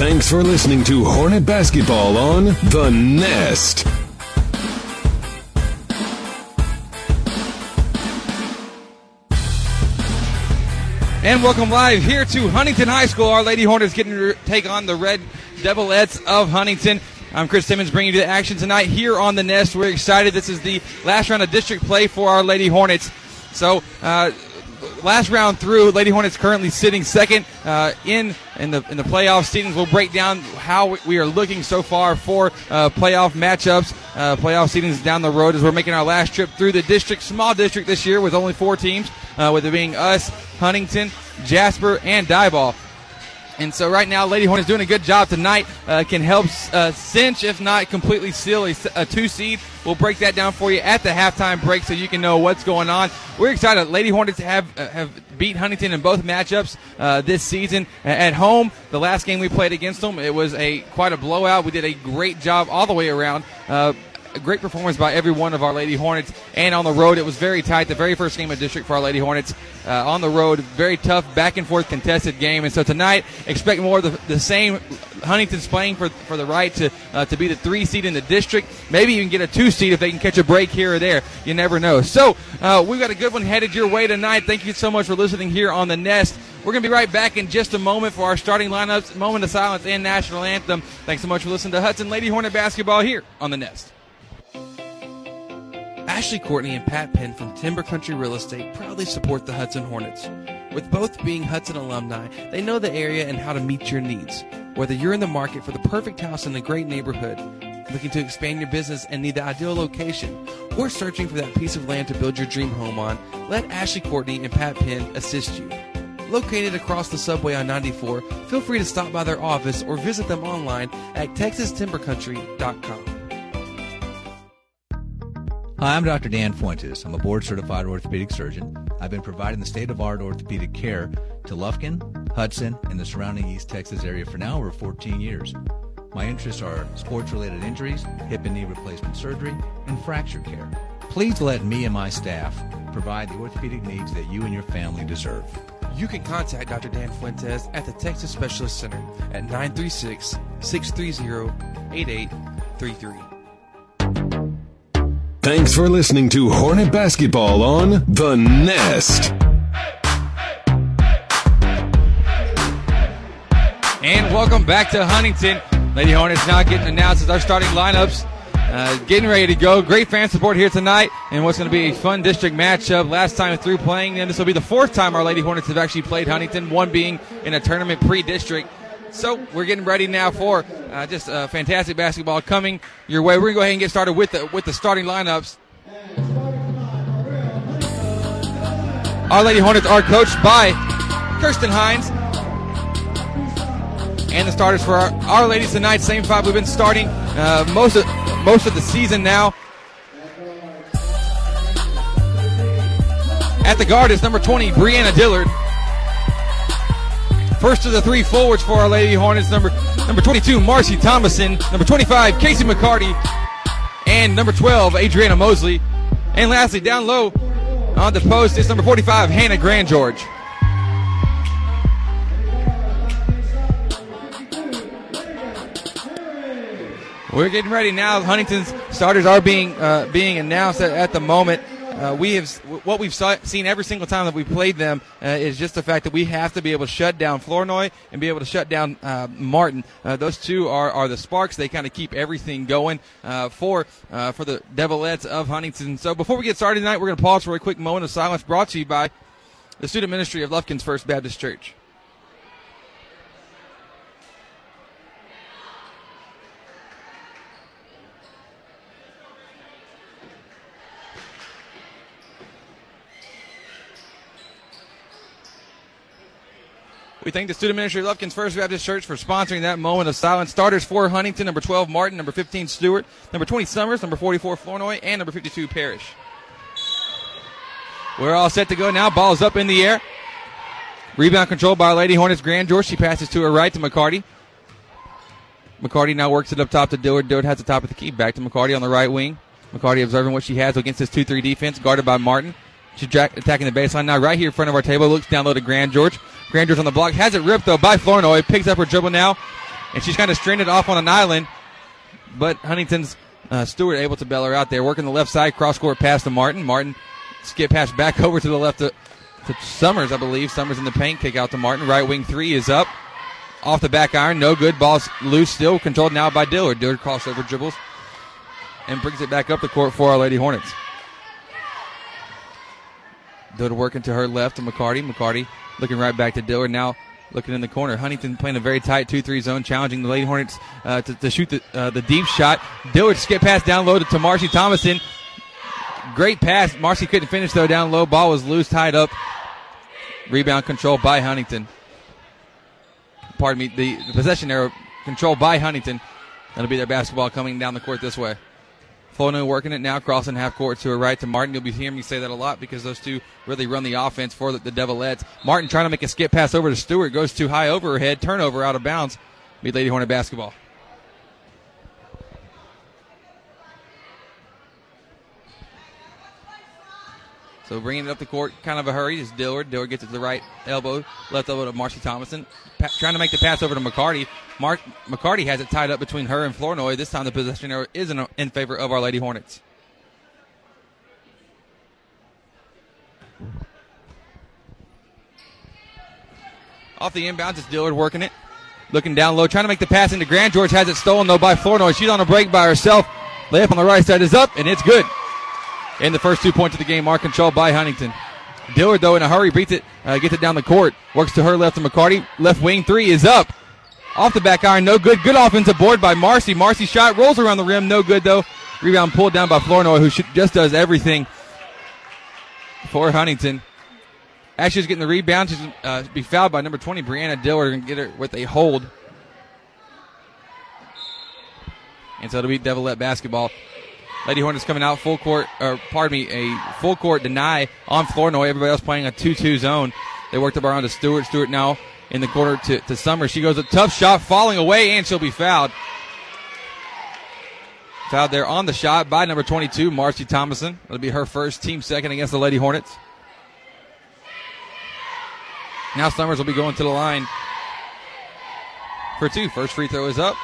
Thanks for listening to Hornet Basketball on The Nest. And welcome live here to Huntington High School. Our Lady Hornets getting to take on the Red Devilettes of Huntington. I'm Chris Simmons bringing you the action tonight here on the Nest. We're excited. This is the last round of district play for our Lady Hornets. So, uh, last round through, Lady Hornets currently sitting second uh, in in the in the playoff seedings. We'll break down how we are looking so far for uh, playoff matchups, uh, playoff seedings down the road as we're making our last trip through the district, small district this year with only four teams, uh, with it being us, Huntington, Jasper, and Diboll. And so right now, Lady Hornets doing a good job tonight. Uh, can help uh, cinch, if not completely seal, a, a, two seed. We'll break that down for you at the halftime break so you can know what's going on. We're excited. Lady Hornets have uh, have beat Huntington in both matchups uh, this season at home. The last game we played against them, it was a quite a blowout. We did a great job all the way around. Uh, great performance by every one of our Lady Hornets. And on the road, it was very tight. The very first game of district for our Lady Hornets uh, on the road, very tough, back and forth contested game. And so tonight, expect more of the, the same. Huntington's playing for for the right to uh, to be the three seed in the district. Maybe even get a two seed if they can catch a break here or there. You never know. So uh, we've got a good one headed your way tonight. Thank you so much for listening here on the Nest. We're going to be right back in just a moment for our starting lineups, moment of silence, and national anthem. Thanks so much for listening to Hudson Lady Hornet basketball here on the Nest. Ashley Courtney and Pat Penn from Timber Country Real Estate proudly support the Hudson Hornets. With both being Hudson alumni, they know the area and how to meet your needs. Whether you're in the market for the perfect house in a great neighborhood, looking to expand your business and need the ideal location, or searching for that piece of land to build your dream home on, let Ashley Courtney and Pat Penn assist you. Located across the subway on 94, feel free to stop by their office or visit them online at texastimbercountry.com. Hi, I'm Dr. Dan Fuentes. I'm a board certified orthopedic surgeon. I've been providing the state of art orthopedic care to Lufkin, Hudson, and the surrounding East Texas area for now over 14 years. My interests are sports related injuries, hip and knee replacement surgery, and fracture care. Please let me and my staff provide the orthopedic needs that you and your family deserve. You can contact Dr. Dan Fuentes at the Texas Specialist Center at 936 630 8833. Thanks for listening to Hornet Basketball on The Nest. And welcome back to Huntington. Lady Hornets now getting announced as our starting lineups. Uh, getting ready to go. Great fan support here tonight, and what's going to be a fun district matchup. Last time through playing, and this will be the fourth time our Lady Hornets have actually played Huntington, one being in a tournament pre district. So we're getting ready now for uh, just uh, fantastic basketball coming your way. We're gonna go ahead and get started with the with the starting lineups. Our Lady Hornets are coached by Kirsten Hines, and the starters for our, our ladies tonight. Same five we've been starting uh, most of most of the season now. At the guard is number 20, Brianna Dillard. First of the three forwards for our Lady Hornets, number number 22, Marcy Thomason, number 25, Casey McCarty, and number 12, Adriana Mosley. And lastly, down low on the post is number 45, Hannah Grand George. We're getting ready now. Huntington's starters are being uh, being announced at, at the moment. Uh, we have what we've saw, seen every single time that we played them uh, is just the fact that we have to be able to shut down Flournoy and be able to shut down uh, Martin. Uh, those two are, are the sparks. They kind of keep everything going uh, for uh, for the Devilettes of Huntington. So before we get started tonight, we're going to pause for a quick moment of silence. Brought to you by the Student Ministry of Lufkin's First Baptist Church. We thank the student ministry of Lufkin's First Baptist Church for sponsoring that moment of silence. Starters for Huntington, number 12 Martin, number 15 Stewart, number 20 Summers, number 44 Flournoy, and number 52 Parrish. We're all set to go now. Ball is up in the air. Rebound controlled by Lady Hornets Grand George. She passes to her right to McCarty. McCarty now works it up top to Dillard. Dillard has the top of the key. Back to McCarty on the right wing. McCarty observing what she has against this 2 3 defense, guarded by Martin. She's attacking the baseline now, right here in front of our table. Looks down low to Grand George. Grand George on the block. Has it ripped, though, by Flournoy. Picks up her dribble now. and she's kind of stranded off on an island. But Huntington's uh, Stewart able to bail her out there, working the left side, cross court pass to Martin. Martin skip pass back over to the left to, to Summers, I believe. Summers in the paint, kick out to Martin. Right wing three is up. Off the back iron, no good. Ball's loose still, controlled now by Dillard. Dillard crossover dribbles and brings it back up the court for our Lady Hornets. Dillard working to her left to McCarty. McCarty looking right back to Dillard. Now looking in the corner. Huntington playing a very tight 2-3 zone, challenging the Lady Hornets uh, to, to, shoot the, uh, the deep shot. Dillard skip pass down low to Marcy Thomason. Great pass. Marcy couldn't finish though down low. Ball was loose, tied up. Rebound control by Huntington. Pardon me. The, the possession arrow controlled by Huntington. That'll be their basketball coming down the court this way. Flournoy working it now, crossing half court to her right to Martin. You'll be hearing me say that a lot because those two really run the offense for the, the Devilettes. Martin trying to make a skip pass over to Stewart, goes too high over her head, turnover out of bounds. Be Lady Hornet basketball. So bringing it up the court, kind of a hurry is Dillard. Dillard gets it to the right elbow, left elbow to Marcy Thomason. Pa- trying to make the pass over to McCarty. Mark McCarty has it tied up between her and Flournoy. This time the possession is in, in favor of our Lady Hornets. Off the inbounds, it's Dillard working it. Looking down low, trying to make the pass into Grand George. Has it stolen though by Flournoy. She's on a break by herself. Layup on the right side is up, and it's good. In the first two points of the game, mark control by Huntington. Dillard, though, in a hurry, beats it, uh, gets it down the court, works to her left to McCarty. Left wing three is up. Off the back iron, no good. Good offensive board by Marcy. Marcy shot rolls around the rim, no good though. Rebound pulled down by Flournoy, who should, just does everything for Huntington. As she's getting the rebound, she's uh, be fouled by number 20, Brianna Dillard, and get her with a hold. And so it'll be Devilette basketball. Lady Hornets coming out full court, or pardon me, a full court deny on Flournoy. Everybody else playing a 2-2 zone. They worked up around to Stewart. Stewart now in the corner to, to Summer. She goes a tough shot, falling away, and she'll be fouled. Fouled there on the shot by number 22, Marcy Thomason. It'll be her first team second against the Lady Hornets. Now Summers will be going to the line for two. First free throw is up,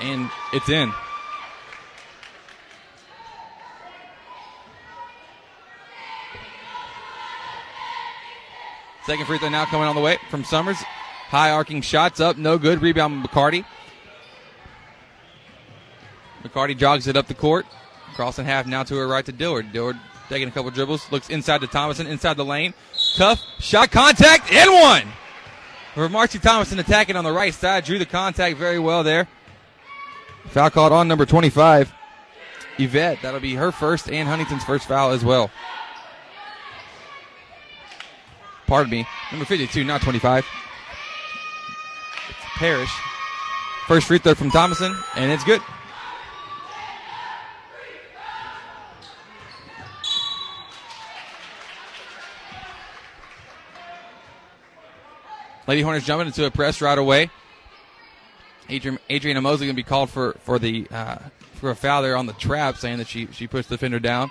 and it's in. Second free throw now coming on the way from Summers. High arcing shots up, no good. Rebound McCarty. McCarty jogs it up the court. Crossing half now to her right to Dillard. Dillard taking a couple dribbles, looks inside to Thomason, inside the lane. Tough shot contact and one. For Marcy Thomason attacking on the right side, drew the contact very well there. Foul called on number 25, Yvette. That'll be her first and Huntington's first foul as well. Pardon me, number 52, not 25. It's Parrish. First free throw from Thomason, and it's good. Lady Hornets jumping into a press right away. Adrian, Adriana Mosley going to be called for for the uh, for a foul there on the trap, saying that she she pushed the defender down.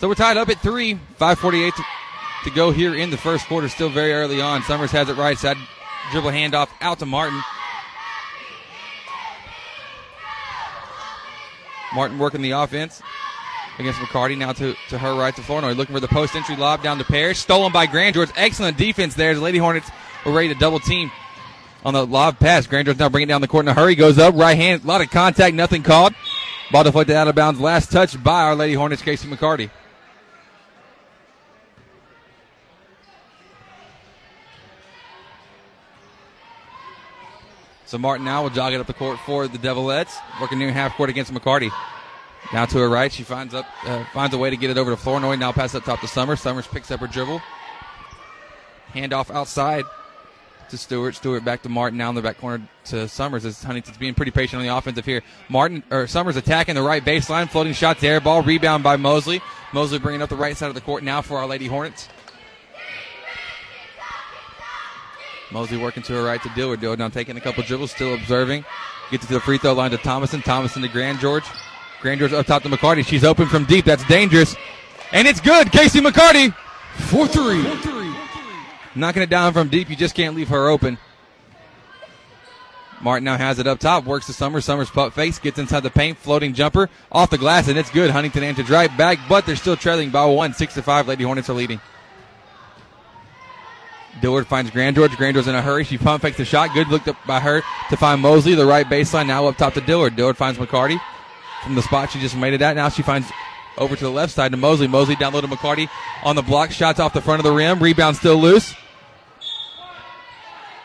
So we're tied up at three. Five forty eight to, go here in the first quarter. Still very early on. Summers has it right side, dribble handoff out to Martin. Martin working the offense against McCarty. Now to, to her right to Flournoy. Looking for the post entry lob down to Parrish. Stolen by Grand George. Excellent defense there. The Lady Hornets were ready to double team on the lob pass. Grand George now bringing down the court in a hurry. Goes up. Right hand. A lot of contact. Nothing called. Ball deflected out of bounds. Last touch by Our Lady Hornets, Casey McCarty. So Martin now will jog it up the court for the Devilettes, working near half court against McCarty. Now to her right, she finds up uh, finds a way to get it over to Flournoy. Now pass up top to Summers. Summers picks up her dribble. Handoff outside to Stewart. Stewart back to Martin. Now in the back corner to Summers. As Huntington's being pretty patient on the offensive here. Martin or Summers attacking the right baseline, floating shot to air ball, rebound by Mosley. Mosley bringing up the right side of the court now for our Lady Hornets. Mosley working to her right to Dillard. Dillard now taking a couple dribbles, still observing. Gets to the free throw line to Thomason. Thomason to Grand George. Grand George up top to McCarty. She's open from deep. That's dangerous. And it's good. Casey McCarty 4 3. Knocking it down from deep. You just can't leave her open. Martin now has it up top, works to Summers. Summers putt face, gets inside the paint, floating jumper off the glass, and it's good. Huntington and to drive back, but they're still trailing by one, six to five. Lady Hornets are leading. Dillard finds Grand George. Grand George's in a hurry. She pump fakes the shot. Good looked up by her to find Mosley, the right baseline. Now up top to Dillard. Dillard finds McCarty from the spot she just made it at. Now she finds over to the left side to Mosley. Mosley down low to McCarty on the block. Shots off the front of the rim. Rebound still loose.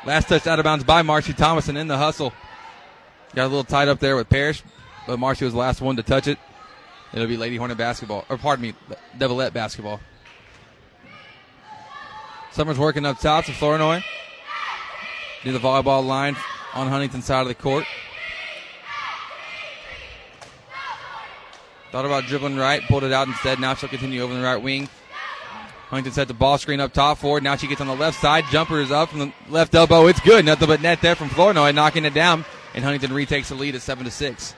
Last touch out of bounds by Marcy Thomason in the hustle. Got a little tied up there with Parrish, but Marcy was the last one to touch it. It'll be Lady Hornet basketball, or pardon me, Devilette basketball. Summers working up top to Flournoy. Near the volleyball line on Huntington's side of the court. Thought about dribbling right, pulled it out instead. Now she'll continue over the right wing. Huntington set the ball screen up top forward. Now she gets on the left side. Jumper is up from the left elbow. It's good. Nothing but net there from Flournoy, knocking it down. And Huntington retakes the lead at seven to six.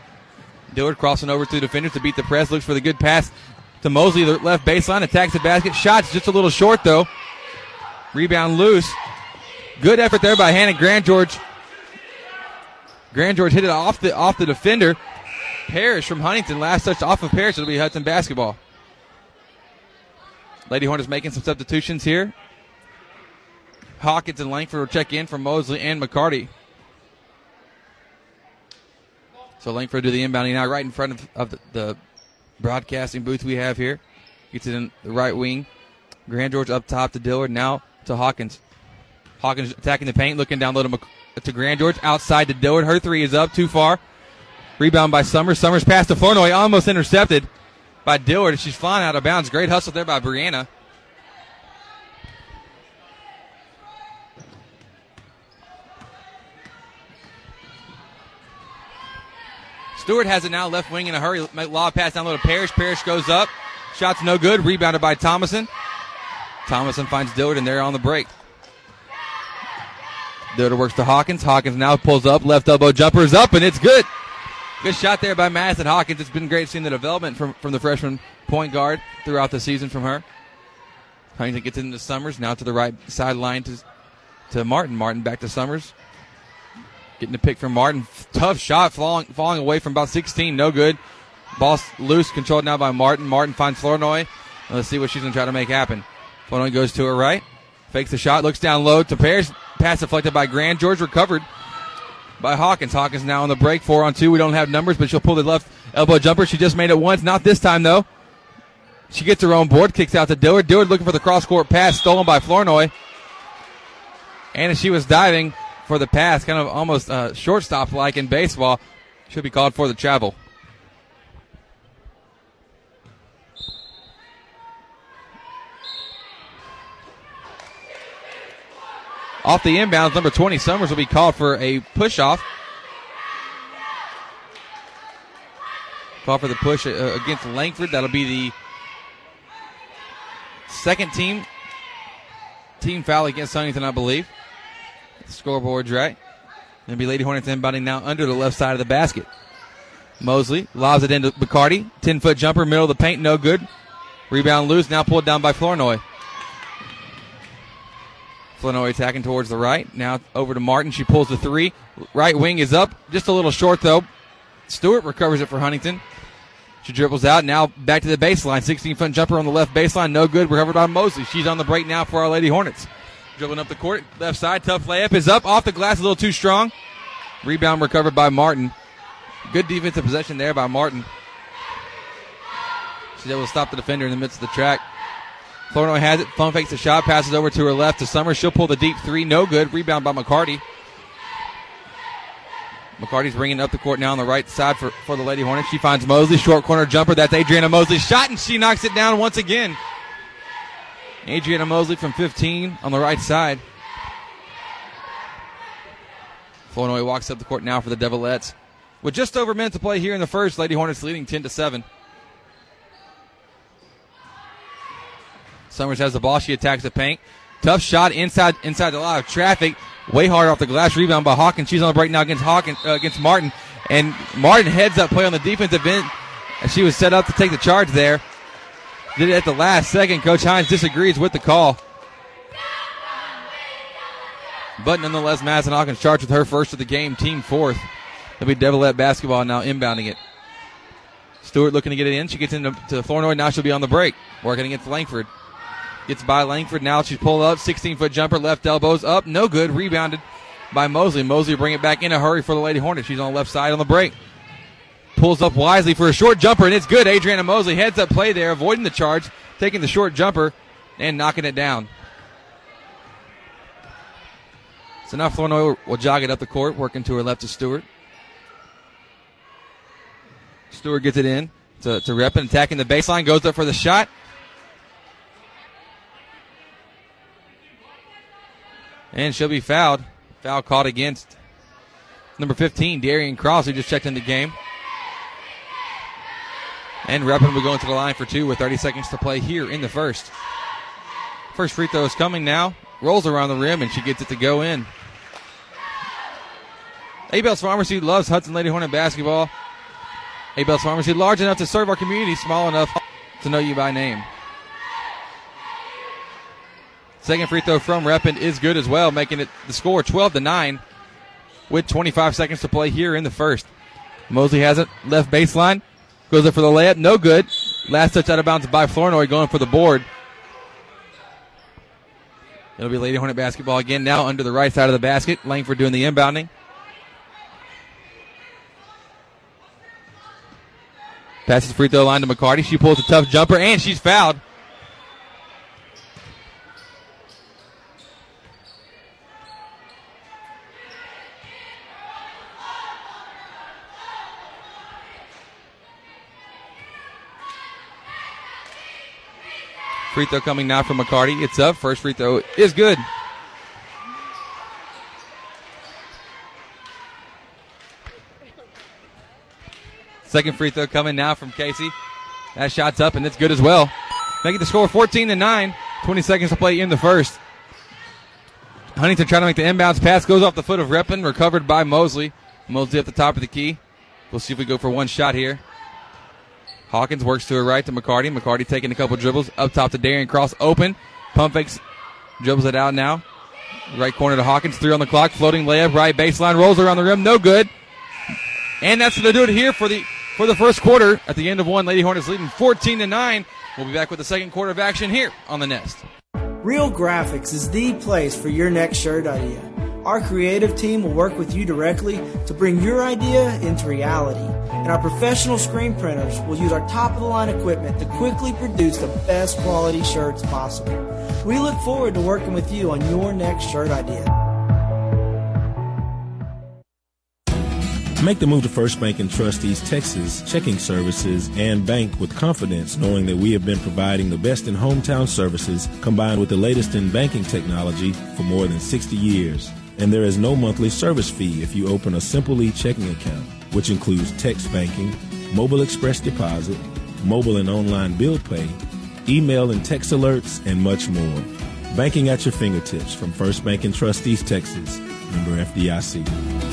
Dillard crossing over through defenders to beat the press. Looks for the good pass to Mosley, the left baseline. Attacks the basket. Shots just a little short though. Rebound loose. Good effort there by Hannah Grand George. Grand George hit it off the off the defender. Parrish from Huntington. Last touch off of Parrish. It'll be Hudson basketball. Lady Hornets making some substitutions here. Hawkins and Langford will check in for Mosley and McCarty. So Langford do the inbounding now right in front of, of the, the, broadcasting booth we have here. Gets it in the right wing. Grand George up top to Dillard. Now to Hawkins. Hawkins attacking the paint, looking down low to, Mc, to Grand George. Outside to Dillard. Her three is up too far. Rebound by Summers. Summers pass to Flournoy. Almost intercepted by Dillard. She's flying out of bounds. Great hustle there by Brianna. Stewart has it now, left wing in a hurry. Lob pass down low to Parrish. Parrish goes up. Shot's no good. Rebounded by Thomason. Thomason finds Dillard, and they're on the break. Dillard works to Hawkins. Hawkins now pulls up. Left elbow jumper is up, and it's good. Good shot there by Madison Hawkins. It's been great seeing the development from, from the freshman point guard throughout the season from her. Huntington gets into Summers. Now to the right sideline to, to Martin. Martin back to Summers. Getting a pick from Martin. Tough shot, falling, falling away from about 16. No good. Ball loose, controlled now by Martin. Martin finds Flournoy. Let's see what she's going to try to make happen. Flournoy goes to her right. Fakes the shot, looks down low to Parrish. Pass deflected by Grand. George recovered by Hawkins. Hawkins now on the break, four on two. We don't have numbers, but she'll pull the left elbow jumper. She just made it once, not this time though. She gets her own board, kicks out to Dillard. Dillard looking for the cross court pass, stolen by Flournoy. And as she was diving for the pass, kind of almost uh, shortstop like in baseball, should be called for the travel. Off the inbounds, number 20, Summers will be called for a push off. Call for the push uh, against Langford. That'll be the second team team foul against Huntington, I believe. Scoreboard's right. Gonna be Lady Hornets inbounding now under the left side of the basket. Mosley lobs it into McCarty. 10 foot jumper, middle of the paint, no good. Rebound loose, now pulled down by Flournoy. Flournoy attacking towards the right. Now over to Martin. She pulls the three. Right wing is up. Just a little short though. Stewart recovers it for Huntington. She dribbles out. Now back to the baseline. 16 foot jumper on the left baseline. No good. Recovered by Mosley. She's on the break now for our Lady Hornets. Dribbling up the court. Left side. Tough layup is up. Off the glass. A little too strong. Rebound recovered by Martin. Good defensive possession there by Martin. She's able to stop the defender in the midst of the track. Flournoy has it. Phone fakes the shot, passes over to her left to Summers. She'll pull the deep three. No good. Rebound by McCarty. McCarty's bringing up the court now on the right side for, for the Lady Hornets. She finds Mosley. Short corner jumper. That's Adriana Mosley. Shot, and she knocks it down once again. Adriana Mosley from 15 on the right side. Flournoy walks up the court now for the Devilettes. With just over a minute to play here in the first, Lady Hornets leading 10 to 7. Summers has the ball. She attacks the paint. Tough shot inside inside a lot of traffic. Way hard off the glass. Rebound by Hawkins. She's on the break now against Hawkins uh, against Martin. And Martin heads up play on the defensive end. And she was set up to take the charge there. Did it at the last second. Coach Hines disagrees with the call. But nonetheless, Madison Hawkins charged with her first of the game, team fourth. It'll be Devilette basketball now inbounding it. Stewart looking to get it in. She gets into to Flournoy. Now she'll be on the break. Working against Langford. Gets by Langford. Now she's pulled up. 16 foot jumper. Left elbows up. No good. Rebounded by Mosley. Mosley bring it back in a hurry for the Lady Hornets. She's on the left side on the break. Pulls up wisely for a short jumper, and it's good. Adriana Mosley heads up play there, avoiding the charge, taking the short jumper, and knocking it down. So now Flournoy will jog it up the court, working to her left to Stewart. Stewart gets it in to, to Reppin, attacking the baseline, goes up for the shot. And she'll be fouled. Foul caught against number 15, Darian Cross, who just checked in the game. And Reppin will go into the line for two with 30 seconds to play here in the first. First free throw is coming now. Rolls around the rim and she gets it to go in. Abel's Pharmacy loves Hudson Lady Hornet basketball. Abel's Pharmacy, large enough to serve our community, small enough to know you by name. Second free throw from Reppin is good as well, making it the score 12 to 9 with 25 seconds to play here in the first. Mosley has it left baseline, goes up for the layup, no good. Last touch out of bounds by Flournoy going for the board. It'll be Lady Hornet basketball again now under the right side of the basket. Langford doing the inbounding. Passes free throw line to McCarty. She pulls a tough jumper and she's fouled. Free throw coming now from McCarty. It's up. First free throw is good. Second free throw coming now from Casey. That shot's up and it's good as well. Making the score 14 to 9. 20 seconds to play in the first. Huntington trying to make the inbounds pass. Goes off the foot of Reppin. Recovered by Mosley. Mosley at the top of the key. We'll see if we go for one shot here. Hawkins works to her right to McCarty. McCarty taking a couple dribbles up top to Darian Cross. Open. Pump fakes. Dribbles it out now. Right corner to Hawkins. Three on the clock. Floating layup. Right baseline. Rolls around the rim. No good. And that's going to do it here for the for the first quarter. At the end of one, Lady Hornets leading 14 to 9. We'll be back with the second quarter of action here on the Nest. Real Graphics is the place for your next shirt idea. Our creative team will work with you directly to bring your idea into reality. And our professional screen printers will use our top of the line equipment to quickly produce the best quality shirts possible. We look forward to working with you on your next shirt idea. Make the move to First Bank and Trust Texas checking services and bank with confidence knowing that we have been providing the best in hometown services combined with the latest in banking technology for more than 60 years. And there is no monthly service fee if you open a Simple checking account, which includes text banking, mobile express deposit, mobile and online bill pay, email and text alerts, and much more. Banking at your fingertips from First Bank and Trust East Texas. Member FDIC.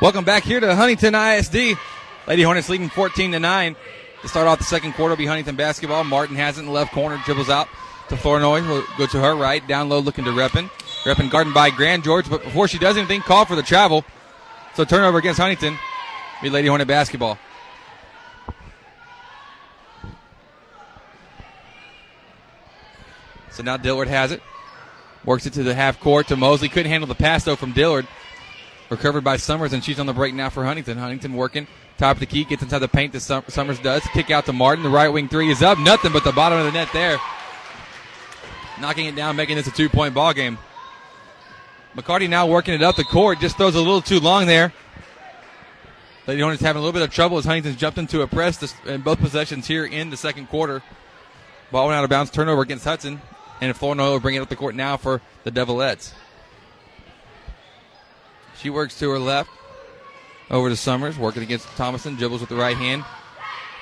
Welcome back here to Huntington ISD. Lady Hornets leading 14 to 9. To start off the second quarter, will be Huntington basketball. Martin has it in the left corner, dribbles out to Flournoy. Will go to her right, down low, looking to Reppin. Reppin guarded by Grand George, but before she does anything, call for the travel. So turnover against Huntington. Be Lady Hornet basketball. So now Dillard has it. Works it to the half court to Mosley. Couldn't handle the pass though from Dillard. Recovered by Summers, and she's on the break now for Huntington. Huntington working. Top of the key, gets inside the paint that Summers does. Kick out to Martin. The right wing three is up. Nothing but the bottom of the net there. Knocking it down, making this a two point ball game. McCarty now working it up the court. Just throws a little too long there. Lady Hornets having a little bit of trouble as Huntington's jumped into a press in both possessions here in the second quarter. Ball went out of bounds. Turnover against Hudson. And Flournoy will bring it up the court now for the Devilettes. She works to her left. Over to Summers, working against Thomason. Dribbles with the right hand.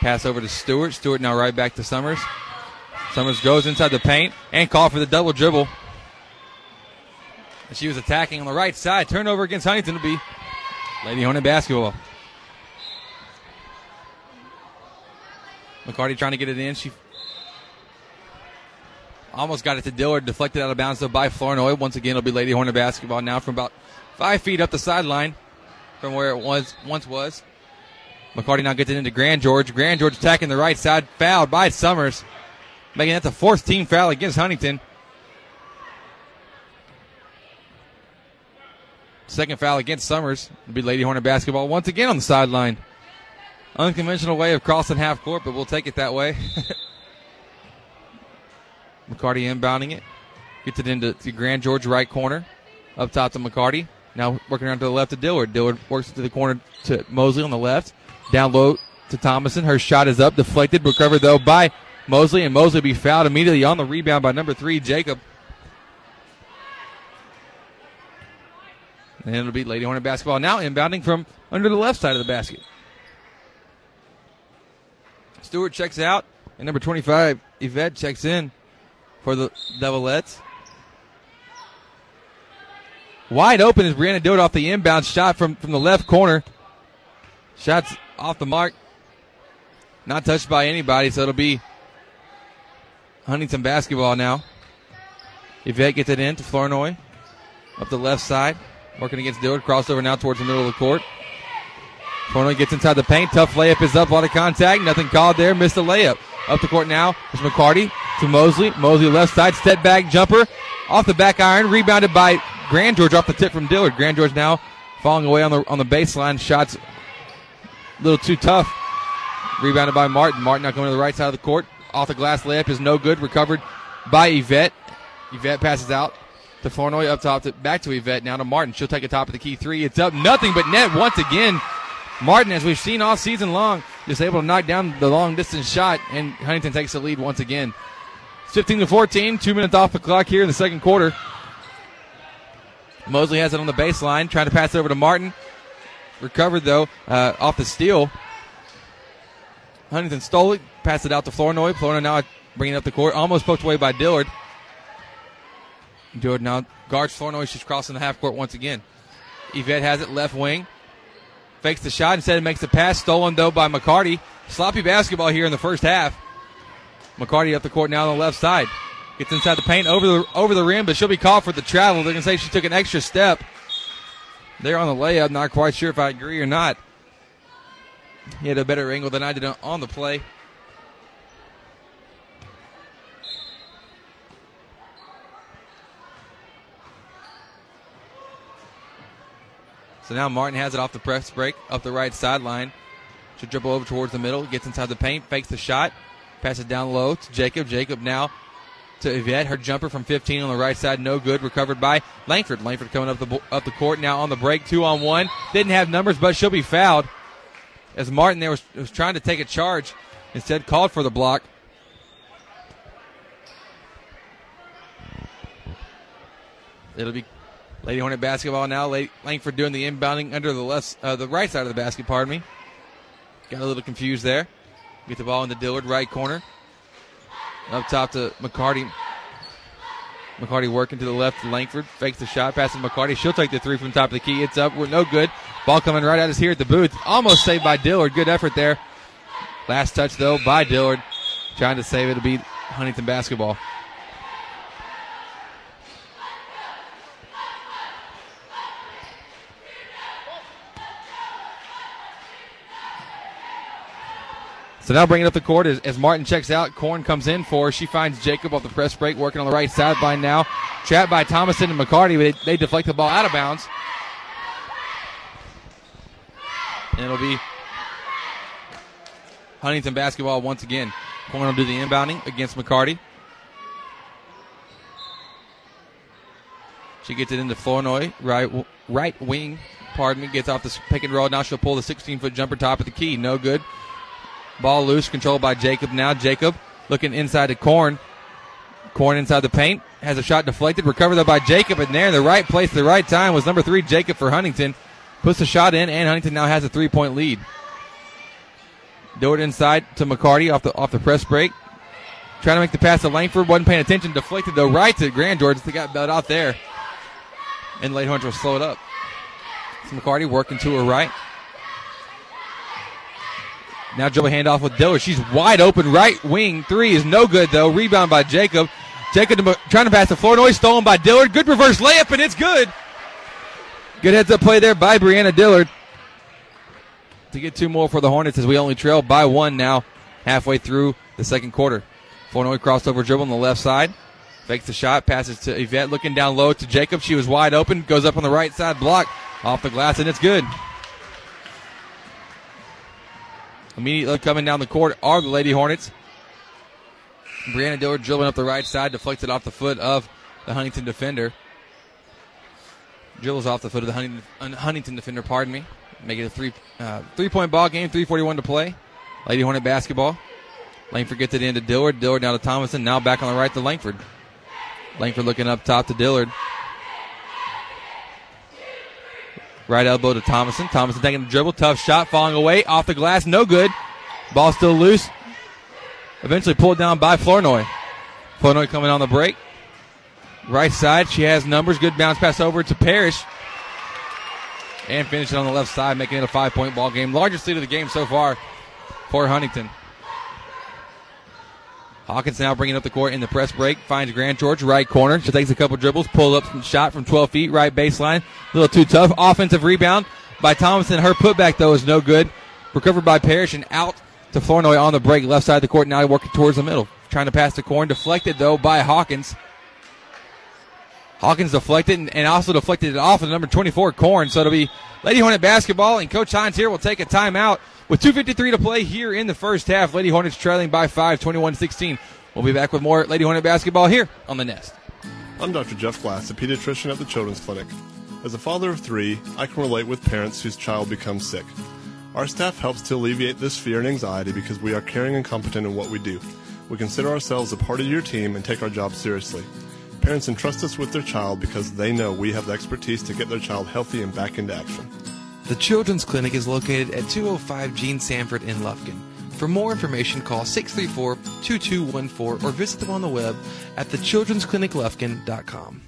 Pass over to Stewart. Stewart now right back to Summers. Summers goes inside the paint and call for the double dribble. And she was attacking on the right side. Turnover against Huntington to be Lady Hornet basketball. McCarty trying to get it in. She almost got it to Dillard, deflected out of bounds though by Flournoy. Once again, it'll be Lady Hornet basketball now from about five feet up the sideline from where it was once was. McCarty now gets it into Grand George. Grand George attacking the right side, fouled by Summers, making that the fourth team foul against Huntington. Second foul against Summers will be Lady Hornet basketball once again on the sideline. Unconventional way of crossing half court, but we'll take it that way. McCarty inbounding it. Gets it into Grand George right corner. Up top to McCarty. Now working around to the left to Dillard. Dillard works to the corner to Mosley on the left. Down low to Thomason. Her shot is up, deflected, recovered though by Mosley, and Mosley be fouled immediately on the rebound by number three, Jacob. And it'll be Lady Hornet basketball now inbounding from under the left side of the basket. Stewart checks out, and number 25, Yvette checks in for the Devilettes. Wide open is Brianna Dillard off the inbound shot from, from the left corner. Shots off the mark. Not touched by anybody, so it'll be Huntington basketball now. Yvette gets it in to Flournoy. Up the left side. Working against Dillard. Crossover now towards the middle of the court. Flournoy gets inside the paint. Tough layup is up. A lot of contact. Nothing called there. Missed the layup. Up the court now is McCarty to Mosley. Mosley left side. Step back jumper. Off the back iron. Rebounded by Grand George off the tip from Dillard. Grand George now falling away on the on the baseline. Shots a little too tough. Rebounded by Martin. Martin now going to the right side of the court. Off the glass layup is no good. Recovered by Yvette. Yvette passes out to Flournoy up top to back to Yvette. Now to Martin. She'll take a top of the key three. It's up nothing but net once again. Martin, as we've seen all season long, just able to knock down the long distance shot, and Huntington takes the lead once again. 15 to 14, two minutes off the clock here in the second quarter. Mosley has it on the baseline, trying to pass it over to Martin. Recovered though uh, off the steal. Huntington stole it, passed it out to Flournoy. Flournoy now bringing up the court, almost poked away by Dillard. Dillard now guards Flournoy. She's crossing the half court once again. Yvette has it left wing. Fakes the shot instead makes the pass. Stolen though by McCarty. Sloppy basketball here in the first half. McCarty up the court now on the left side. Gets inside the paint over the over the rim, but she'll be called for the travel. They're gonna say she took an extra step. There on the layup, not quite sure if I agree or not. He had a better angle than I did on the play. So now Martin has it off the press break, up the right sideline. Should dribble over towards the middle, gets inside the paint, fakes the shot, passes down low to Jacob. Jacob now to Yvette. Her jumper from 15 on the right side, no good. Recovered by Langford. Langford coming up the up the court now on the break, two on one. Didn't have numbers, but she'll be fouled. As Martin there was, was trying to take a charge, instead called for the block. It'll be Lady Hornet basketball now. Langford doing the inbounding under the left, uh, the right side of the basket. Pardon me. Got a little confused there. Get the ball in the Dillard right corner. Up top to McCarty. McCarty working to the left Langford. Fakes the shot, passing McCarty. She'll take the three from the top of the key. It's up. We're no good. Ball coming right at us here at the booth. Almost saved by Dillard. Good effort there. Last touch though by Dillard. Trying to save it to beat Huntington basketball. So now bringing up the court as, as Martin checks out. Corn comes in for her. She finds Jacob off the press break, working on the right sideline now. Trapped by Thomason and McCarty, they, they deflect the ball out of bounds. And it'll be Huntington basketball once again. Corn will do the inbounding against McCarty. She gets it into Flournoy, right, right wing, pardon me, gets off the pick and roll. Now she'll pull the 16 foot jumper top of the key. No good. Ball loose, controlled by Jacob now. Jacob looking inside to Corn. Corn inside the paint. Has a shot deflected. Recovered though by Jacob. And there in the right place, the right time was number three, Jacob for Huntington. Puts the shot in, and Huntington now has a three point lead. Dillard inside to McCarty off the off the press break. Trying to make the pass to Langford. Wasn't paying attention. Deflected though right to Grand George. They got bailed out there. And Late Hunter will slow it up. McCarty working to her right. Now dribble handoff with Dillard. She's wide open. Right wing three is no good though. Rebound by Jacob. Jacob trying to pass to Flournoy. Stolen by Dillard. Good reverse layup and it's good. Good heads up play there by Brianna Dillard. To get two more for the Hornets as we only trail by one now halfway through the second quarter. Flournoy crossover dribble on the left side. Fakes the shot, passes to Yvette, looking down low to Jacob. She was wide open, goes up on the right side block, off the glass, and it's good. Immediately coming down the court are the Lady Hornets. Brianna Dillard dribbling up the right side, deflected off the foot of the Huntington defender. Dribbles off the foot of the Huntington, Huntington defender, pardon me. Make it a three uh, three point ball game, 341 to play. Lady Hornet basketball. Langford gets it into Dillard. Dillard now to Thomason. Now back on the right to Langford. Langford looking up top to Dillard. Right elbow to Thomason. Thomason taking the dribble. Tough shot. Falling away. Off the glass. No good. Ball still loose. Eventually pulled down by Flournoy. Flournoy coming on the break. Right side. She has numbers. Good bounce pass over to Parrish. And finishing on the left side, making it a five point ball game. Largest lead of the game so far for Huntington. Hawkins now bringing up the court in the press break. Finds Grand George, right corner. She takes a couple dribbles, pulls up some shot from 12 feet, right baseline. A little too tough. Offensive rebound by Thomason. Her putback, though, is no good. Recovered by Parrish and out to Flournoy on the break. Left side of the court, now working towards the middle. Trying to pass to Corn. Deflected, though, by Hawkins. Hawkins deflected and, and also deflected it off of number 24, Corn. So it'll be Lady Hornet basketball, and Coach Hines here will take a timeout with 2.53 to play here in the first half. Lady Hornets trailing by 5, 21 16. We'll be back with more Lady Hornet basketball here on the Nest. I'm Dr. Jeff Glass, a pediatrician at the Children's Clinic. As a father of three, I can relate with parents whose child becomes sick. Our staff helps to alleviate this fear and anxiety because we are caring and competent in what we do. We consider ourselves a part of your team and take our job seriously. Parents entrust us with their child because they know we have the expertise to get their child healthy and back into action. The Children's Clinic is located at 205 Gene Sanford in Lufkin. For more information, call 634 2214 or visit them on the web at thechildren'scliniclufkin.com.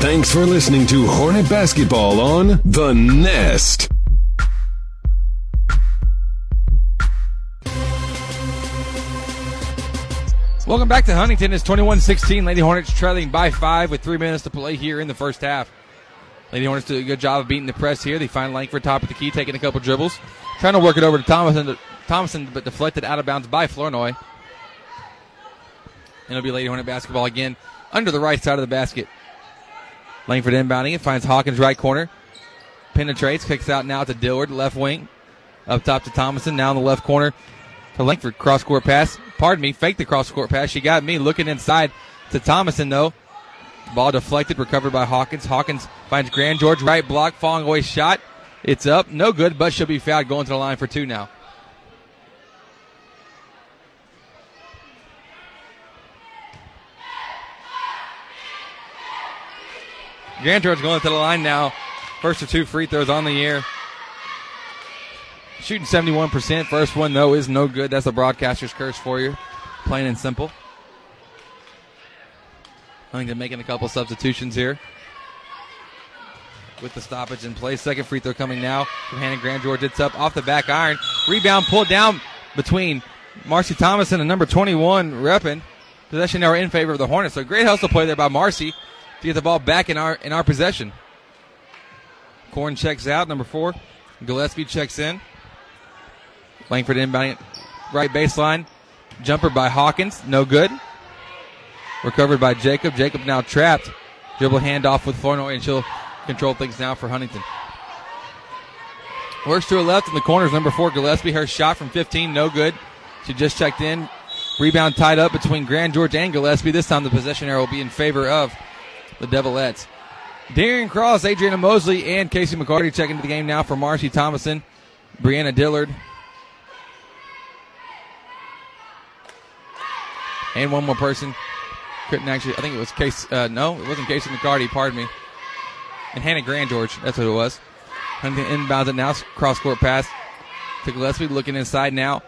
Thanks for listening to Hornet Basketball on The Nest. Welcome back to Huntington. It's 21 16. Lady Hornets trailing by five with three minutes to play here in the first half. Lady Hornets do a good job of beating the press here. They find Langford top of the key, taking a couple dribbles. Trying to work it over to Thomason, but deflected out of bounds by Flournoy. And it'll be Lady Hornet basketball again under the right side of the basket. Langford inbounding it, finds Hawkins right corner. Penetrates, kicks out now to Dillard, left wing. Up top to Thomason, now in the left corner to Langford. Cross court pass. Pardon me, fake the cross court pass. She got me looking inside to Thomason though. Ball deflected, recovered by Hawkins. Hawkins finds Grand George right block, falling away shot. It's up, no good, but she'll be fouled going to the line for two now. Grand George going to the line now. First of two free throws on the year. Shooting 71%. First one, though, is no good. That's the broadcaster's curse for you. Plain and simple. Huntington making a couple substitutions here. With the stoppage in place. Second free throw coming now from Hannah Grand George. It's up off the back iron. Rebound pulled down between Marcy Thomason and the number 21, Reppin. Possession now in favor of the Hornets. So great hustle play there by Marcy to get the ball back in our in our possession. Corn checks out, number four. Gillespie checks in. Langford inbounding right baseline. Jumper by Hawkins, no good. Recovered by Jacob. Jacob now trapped. Dribble handoff with Flournoy, and she'll control things now for Huntington. Works to her left in the corners. Number four, Gillespie. Her shot from 15, no good. She just checked in. Rebound tied up between Grand George and Gillespie. This time the possession arrow will be in favor of the Devilettes. Darian Cross, Adriana Mosley, and Casey McCarty checking into the game now for Marcy Thomason, Brianna Dillard. And one more person. Couldn't actually. I think it was Case. Uh, no, it wasn't Casey McCarty. Pardon me. And Hannah Grand George. That's what it was. Huntington inbounds it now. Cross court pass to Gillespie. Looking inside now.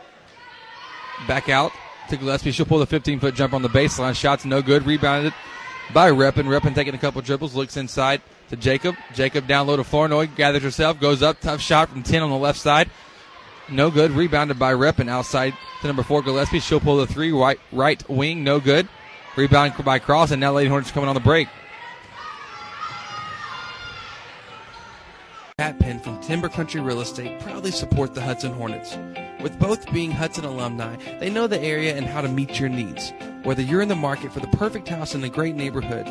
Back out to Gillespie. She'll pull the 15 foot jump on the baseline. Shots no good. Rebounded by Reppin. Reppin taking a couple dribbles. Looks inside to Jacob. Jacob down low to Flournoy. Gathers herself. Goes up. Tough shot from 10 on the left side. No good. Rebounded by Reppin outside to number four Gillespie. She'll pull the three. Right, right wing. No good. Rebound by Cross. And now Lady Hornets coming on the break. Pat Penn from Timber Country Real Estate proudly support the Hudson Hornets. With both being Hudson alumni, they know the area and how to meet your needs. Whether you're in the market for the perfect house in a great neighborhood,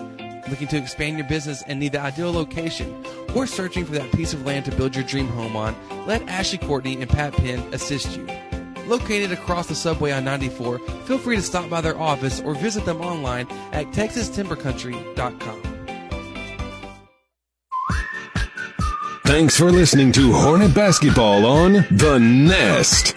looking to expand your business and need the ideal location, or searching for that piece of land to build your dream home on, let Ashley Courtney and Pat Penn assist you. Located across the subway on 94, feel free to stop by their office or visit them online at texastimbercountry.com. Thanks for listening to Hornet Basketball on The Nest.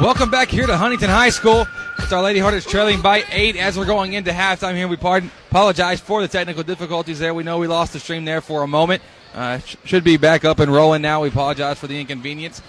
Welcome back here to Huntington High School. It's our Lady Hornets trailing by eight as we're going into halftime here. We pardon, apologize for the technical difficulties there. We know we lost the stream there for a moment. Uh, sh- should be back up and rolling now. We apologize for the inconvenience.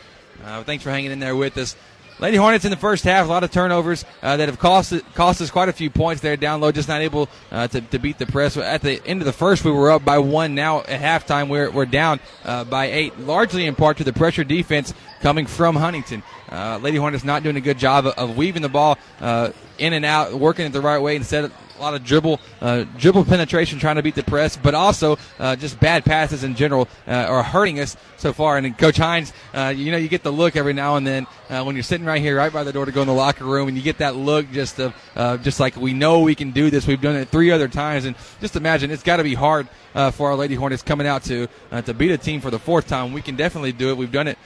Uh, thanks for hanging in there with us. Lady Hornets in the first half, a lot of turnovers uh, that have cost cost us quite a few points there down low, just not able uh, to, to beat the press. At the end of the first, we were up by one. Now at halftime, we're, we're down uh, by eight, largely in part to the pressure defense coming from Huntington. Uh, Lady Hornets not doing a good job of, of weaving the ball uh, in and out, working it the right way instead of a lot of dribble, uh, dribble penetration, trying to beat the press, but also uh, just bad passes in general uh, are hurting us so far. And Coach Hines, uh, you know, you get the look every now and then uh, when you're sitting right here, right by the door to go in the locker room, and you get that look just of uh, just like we know we can do this. We've done it three other times, and just imagine it's got to be hard for our Lady Hornets coming out to to beat a team for the fourth time. We can definitely do it. We've done it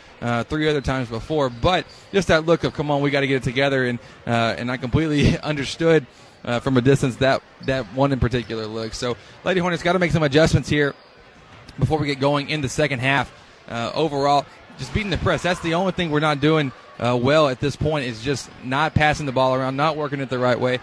three other times before, but just that look of come on, we got to get it together, and and I completely understood uh, from a distance that that one in particular looks. So Lady Hornets got to make some adjustments here before we get going in the second half. Uh, overall, just beating the press. That's the only thing we're not doing uh, well at this point is just not passing the ball around, not working it the right way.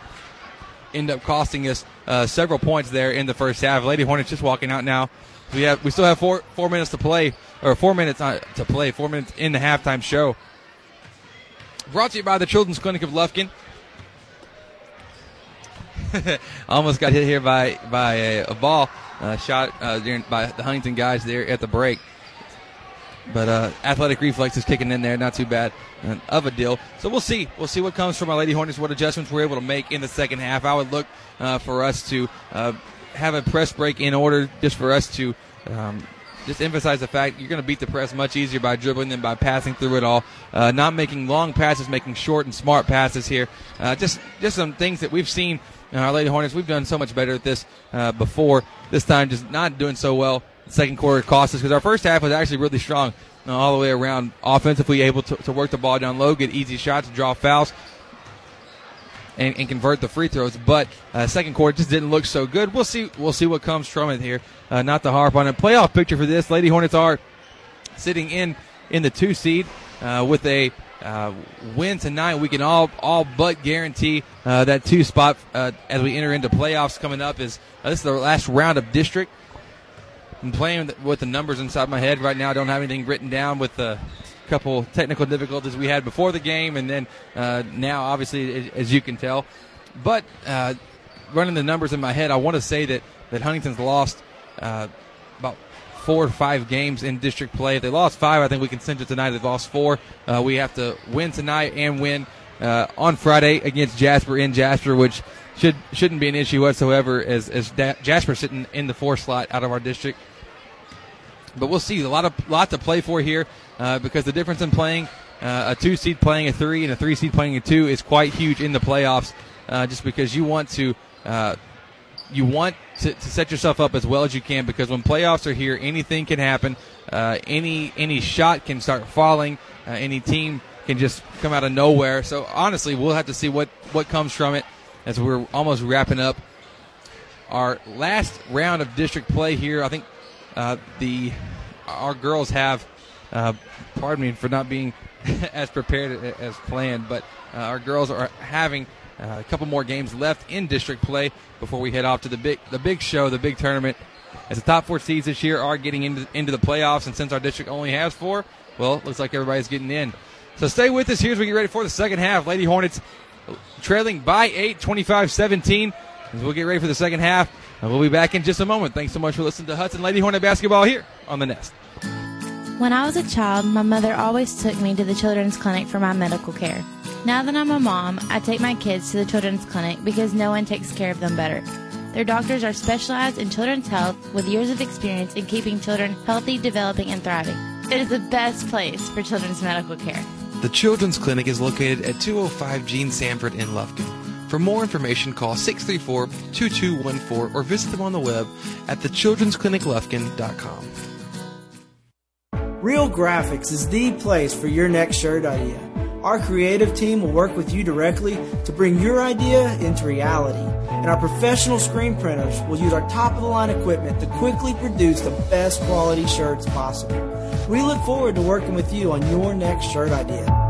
End up costing us uh, several points there in the first half. Lady Hornets just walking out now. We have we still have four four minutes to play, or four minutes uh, to play, four minutes in the halftime show. Brought to you by the Children's Clinic of Lufkin. Almost got hit here by by a, a ball uh, shot uh, during, by the Huntington guys there at the break. But uh, athletic reflexes kicking in there, not too bad uh, of a deal. So we'll see. We'll see what comes from our Lady Hornets, what adjustments we're able to make in the second half. I would look uh, for us to uh, have a press break in order, just for us to um, just emphasize the fact you're going to beat the press much easier by dribbling than by passing through it all. Uh, not making long passes, making short and smart passes here. Uh, just just some things that we've seen in our Lady Hornets. We've done so much better at this uh, before. This time, just not doing so well. The second quarter cost us because our first half was actually really strong uh, all the way around. Offensively, able to, to work the ball down low, get easy shots, draw fouls. And, and, convert the free throws. But uh, second quarter just didn't look so good. We'll see. We'll see what comes from it here. Uh, not to harp on it. Playoff picture for this. Lady Hornets are sitting in in the two seed uh, with a uh, win tonight. We can all all but guarantee uh, that two spot uh, as we enter into playoffs coming up. Is this is the last round of district. I'm playing with the numbers inside my head right now. I don't have anything written down with the couple technical difficulties we had before the game, and then uh, now, obviously, as you can tell. But uh, running the numbers in my head, I want to say that that Huntington's lost uh, about four or five games in district play. If they lost five, I think we can cinch it tonight. They've lost four. Uh, we have to win tonight and win uh, on Friday against Jasper in Jasper, which should shouldn't be an issue whatsoever. As as da- Jasper sitting in the four slot out of our district. But we'll see. A lot of lot to play for here uh, because the difference in playing uh, a two seed playing a three and a three seed playing a two is quite huge in the playoffs. Uh, just because you want to uh, you want to, to, set yourself up as well as you can because when playoffs are here, anything can happen. Uh, any any shot can start falling. Uh, any team can just come out of nowhere. So honestly, we'll have to see what what comes from it as we're almost wrapping up our last round of district play here. I think uh, the our girls have Uh, pardon me for not being as prepared as planned, but uh, our girls are having uh, a couple more games left in district play before we head off to the big the big show, the big tournament. As the top four seeds this year are getting into into the playoffs, and since our district only has four, well, looks like everybody's getting in. So stay with us here as we get ready for the second half. Lady Hornets trailing by 8, 25-17. As we'll get ready for the second half, and we'll be back in just a moment. Thanks so much for listening to Hudson Lady Hornet basketball here on the Nest. When I was a child, my mother always took me to the children's clinic for my medical care. Now that I'm a mom, I take my kids to the children's clinic because no one takes care of them better. Their doctors are specialized in children's health with years of experience in keeping children healthy, developing, and thriving. It is the best place for children's medical care. The Children's Clinic is located at 205 Gene Sanford in Lufkin. For more information, call 634 2214 or visit them on the web at thechildren'scliniclufkin.com. Real Graphics is the place for your next shirt idea. Our creative team will work with you directly to bring your idea into reality. And our professional screen printers will use our top of the line equipment to quickly produce the best quality shirts possible. We look forward to working with you on your next shirt idea.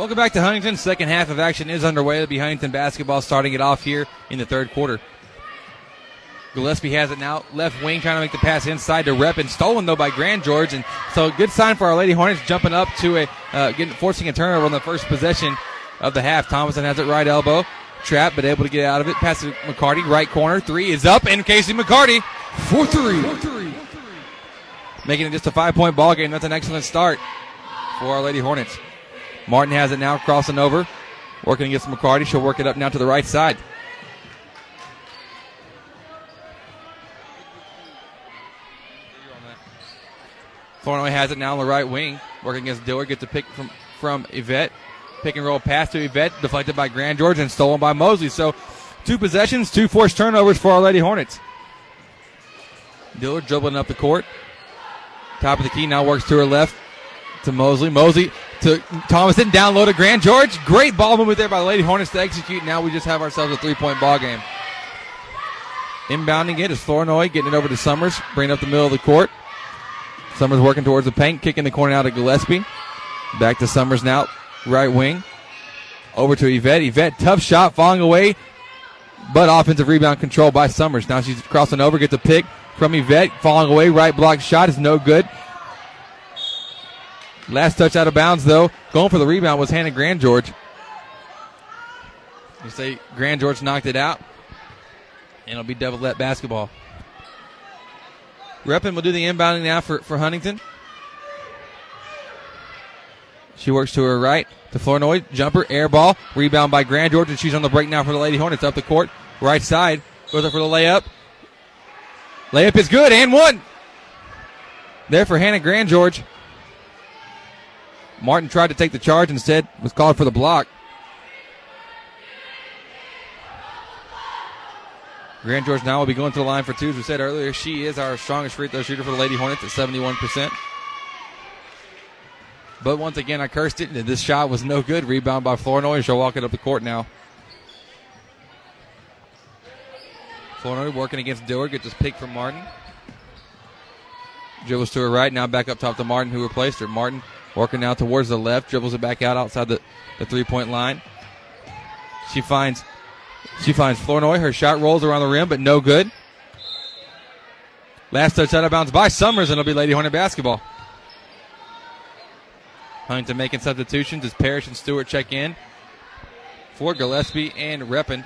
Welcome back to Huntington. Second half of action is underway. Be Huntington basketball starting it off here in the third quarter. Gillespie has it now. Left wing trying to make the pass inside to Reppin stolen though by Grand George. And so good sign for our Lady Hornets jumping up to a uh, getting forcing a turnover on the first possession of the half. Thomason has it right elbow. Trap, but able to get out of it. Pass to McCarty, right corner. Three is up, and Casey McCarty for three. Making it just a five point ball game. That's an excellent start for our Lady Hornets. Martin has it now, crossing over, working against McCarty. She'll work it up now to the right side. Flournoy has it now on the right wing, working against Dillard. Gets a pick from from Yvette. Pick and roll pass to Yvette, deflected by Grand George and stolen by Mosley. So, two possessions, two forced turnovers for our Lady Hornets. Dillard dribbling up the court. Top of the key now works to her left to Mosley. Mosley to Thomason, down low to Grand George. Great ball movement there by the Lady Hornets to execute. Now we just have ourselves a three point ball game. Inbounding it is Flournoy, getting it over to Summers, bringing up the middle of the court. Summers working towards the paint, kicking the corner out of Gillespie. Back to Summers now, right wing. Over to Yvette. Yvette, tough shot, falling away, but offensive rebound control by Summers. Now she's crossing over, gets a pick from Yvette, falling away. Right block shot is no good. Last touch out of bounds, though. Going for the rebound was Hannah Grand George. You say Grand George knocked it out, and it'll be Devilette basketball. Reppin will do the inbounding now for, for Huntington. She works to her right to Flournoy. Jumper, air ball, rebound by Grand George, and she's on the break now for the Lady Hornets up the court. Right side, goes up for the layup. Layup is good, and one. There for Hannah Grand George. Martin tried to take the charge, instead was called for the block. Grand George now will be going to the line for two. As we said earlier, she is our strongest free throw shooter for the Lady Hornets at 71%. But once again, I cursed it, and this shot was no good. Rebound by Flournoy. She'll walk it up the court now. Flournoy working against Dillard. Gets this pick from Martin. Dribbles to her right. Now back up top to Martin, who replaced her. Martin working now towards the left. Dribbles it back out outside the, the three point line. She finds she finds Flournoy. Her shot rolls around the rim, but no good. Last touch out of bounds by Summers, and it'll be Lady Hornet basketball. Huntington making substitutions as Parrish and Stewart check in for Gillespie and Reppin.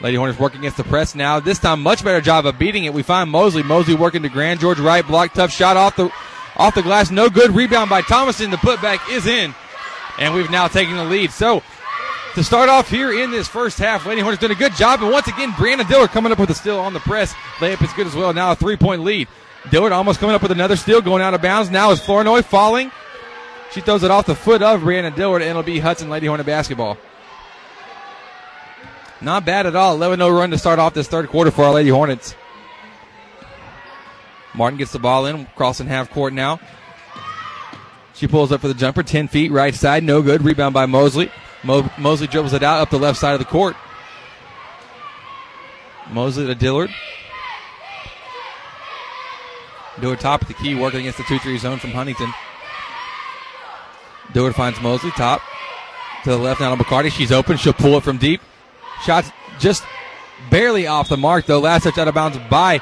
Lady Hornets working against the press now. This time, much better job of beating it. We find Mosley. Mosley working to Grand George right block. Tough shot off the off the glass. No good. Rebound by Thomason. The putback is in, and we've now taken the lead. So to start off here in this first half. Lady Hornets doing a good job, and once again, Brianna Dillard coming up with a steal on the press. Layup is good as well. Now a three point lead. Dillard almost coming up with another steal, going out of bounds. Now is Flournoy falling. She throws it off the foot of Brianna Dillard, and it'll be Hudson Lady Hornet basketball. Not bad at all. 11 0 run to start off this third quarter for our Lady Hornets. Martin gets the ball in, crossing half court now. She pulls up for the jumper, 10 feet, right side, no good. Rebound by Mosley. Mo- Mosley dribbles it out up the left side of the court. Mosley to Dillard. Dillard top of the key, working against the 2 3 zone from Huntington. Dillard finds Mosley, top to the left now to McCarty. She's open. She'll pull it from deep. Shots just barely off the mark, though. Last touch out of bounds by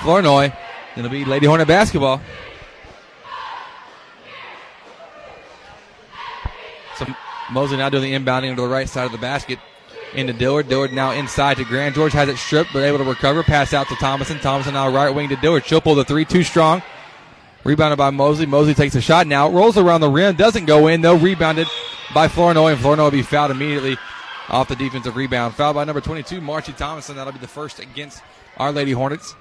Flournoy. It'll be Lady Hornet basketball. So Mosley now doing the inbounding to the right side of the basket. Into Dillard. Dillard now inside to Grand George. Has it stripped, but able to recover. Pass out to Thomason. Thomason now right wing to Dillard. She'll pull the three, too strong. Rebounded by Mosley. Mosley takes a shot now. Rolls around the rim. Doesn't go in, though. Rebounded by Flournoy, and Flournoy will be fouled immediately off the defensive rebound. Fouled by number 22, Marcy Thomason. That'll be the first against Our Lady Hornets.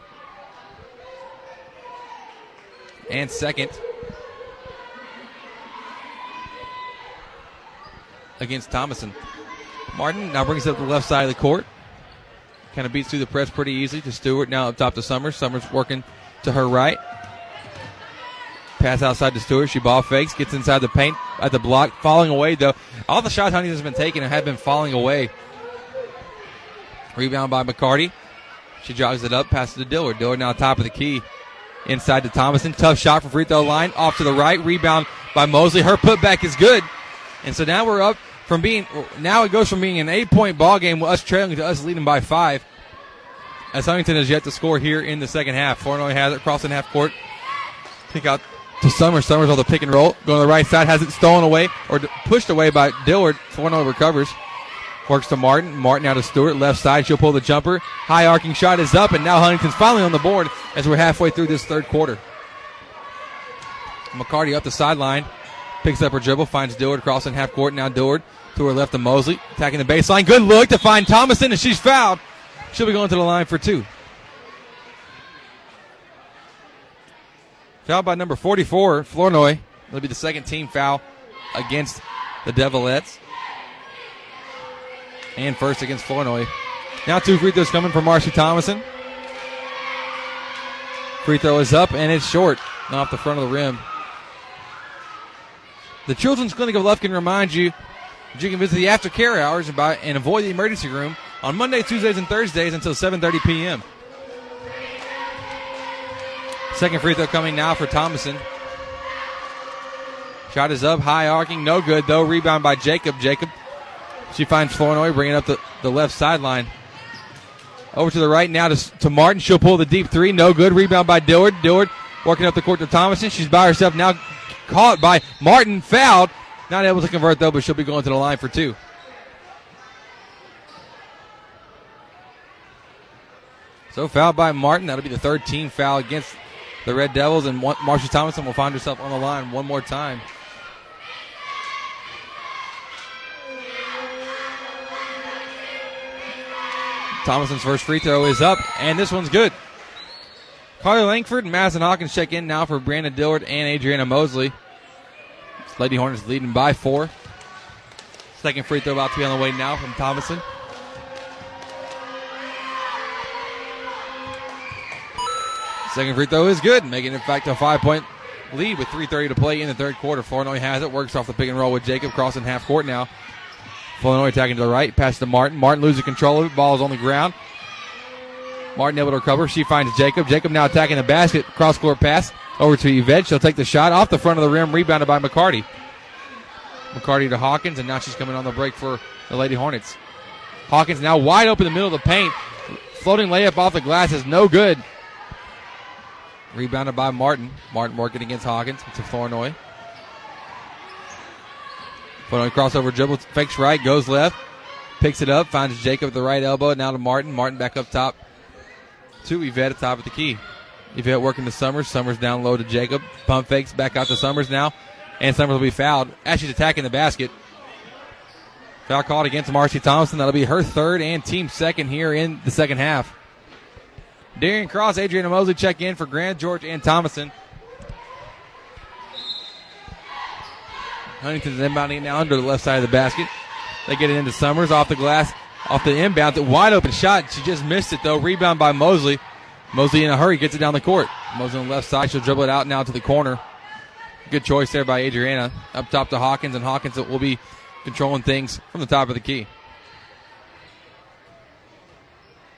And second against Thomason. Martin now brings it up the left side of the court. Kind of beats through the press pretty easily to Stewart. Now up top to Summers. Summers working to her right. Pass outside to Stewart. She ball fakes, gets inside the paint at the block, falling away though. All the shots Huntington's been taking have been falling away. Rebound by McCarty. She jogs it up, passes to Dillard. Dillard now top of the key. Inside to Thomason. Tough shot from free throw line. Off to the right. Rebound by Mosley. Her putback is good. And so now we're up from being, now it goes from being an eight point ball game with us trailing to us leading by five. As Huntington has yet to score here in the second half. Flournoy has it crossing half court. Pick out to Summers. Summers on the pick and roll. Going to the right side. Has it stolen away or pushed away by Dillard. Flournoy recovers. Works to Martin. Martin out to Stewart. Left side. She'll pull the jumper. High arcing shot is up. And now Huntington's finally on the board as we're halfway through this third quarter. McCarty up the sideline. Picks up her dribble. Finds Dillard crossing half court. Now Dillard to her left to Mosley. Attacking the baseline. Good look to find Thomason. And she's fouled. She'll be going to the line for two. Foul by number 44, Flournoy. That'll be the second team foul against the Devilettes. And first against Flournoy. Now two free throws coming from Marcy Thomason. Free throw is up and it's short, off the front of the rim. The Children's Clinic of Lufkin reminds you that you can visit the aftercare hours and, buy, and avoid the emergency room on Monday, Tuesdays, and Thursdays until 7:30 p.m. Second free throw coming now for Thomason. Shot is up, high arcing, no good though. Rebound by Jacob. Jacob, she finds Flournoy, bringing up the, the left sideline. Over to the right now to, to Martin. She'll pull the deep three, no good. Rebound by Dillard. Dillard working up the court to Thomason. She's by herself now, caught by Martin, fouled. Not able to convert though, but she'll be going to the line for two. So fouled by Martin. That'll be the third team foul against the Red Devils, and Marcy Thomason will find herself on the line one more time. Thomason's first free throw is up, and this one's good. Carly Langford and Madison Hawkins check in now for Brianna Dillard and Adriana Mosley. Lady Hornets leading by four. Second free throw about to be on the way now from Thomason. Second free throw is good, making it back to a five point lead with 3.30 to play in the third quarter. Flournoy has it, works off the pick and roll with Jacob crossing half court now. Flournoy attacking to the right, pass to Martin. Martin losing control of it, ball is on the ground. Martin able to recover. She finds Jacob. Jacob now attacking the basket. Cross court pass over to Yvette. She'll take the shot off the front of the rim, rebounded by McCarty. McCarty to Hawkins, and now she's coming on the break for the Lady Hornets. Hawkins now wide open in the middle of the paint. Floating layup off the glass is no good. Rebounded by Martin. Martin working against Hawkins to Flournoy. Flournoy crossover dribble, fakes right, goes left, picks it up, finds Jacob at the right elbow. Now to Martin. Martin back up top to Yvette at top of the key. Yvette working to Summers. Summers down low to Jacob. Pump fakes back out to Summers now. And Summers will be fouled as she's attacking the basket. Foul called against Marcy Thomason. That'll be her third and team second here in the second half. Darian Cross, Adriana Mosley check in for Grand George and Thomason. Huntington's inbounding now under the left side of the basket. They get it into Summers off the glass, off the inbound. Wide open shot. She just missed it though. Rebound by Mosley. Mosley in a hurry gets it down the court. Mosley on the left side. She'll dribble it out now to the corner. Good choice there by Adriana. Up top to Hawkins, and Hawkins will be controlling things from the top of the key.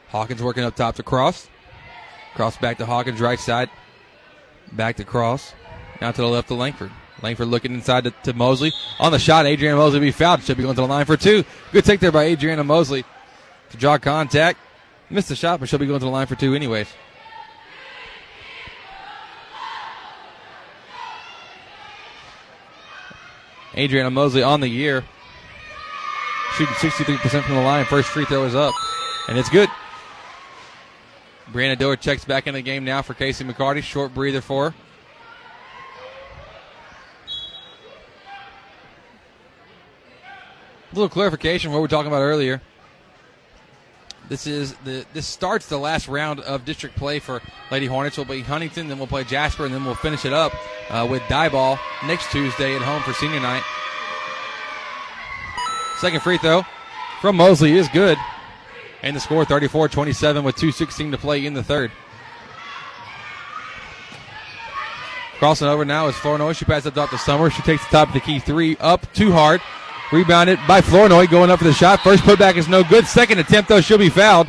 Hawkins working up top to Cross. Cross back to Hawkins, right side. Back to Cross. Now to the left to Langford. Langford looking inside to, to Mosley. On the shot, Adriana Mosley be fouled. Should be going to the line for two. Good take there by Adriana Mosley to draw contact. Missed the shot, but she'll be going to the line for two anyways. Adriana Mosley on the year. Shooting 63% from the line. First free throw is up. And it's good. Brianna Dillard checks back in the game now for Casey McCarty. Short breather for her. A little clarification what we were talking about earlier. This is the this starts the last round of district play for Lady Hornets. We'll be Huntington, then we'll play Jasper, and then we'll finish it up uh, with ball next Tuesday at home for senior night. Second free throw from Mosley is good. And the score 34 27 with 2.16 to play in the third. Crossing over now is Flournoy. She passes it off to Summer. She takes the top of the key three up too hard. Rebounded by Flournoy going up for the shot. First putback is no good. Second attempt, though, she'll be fouled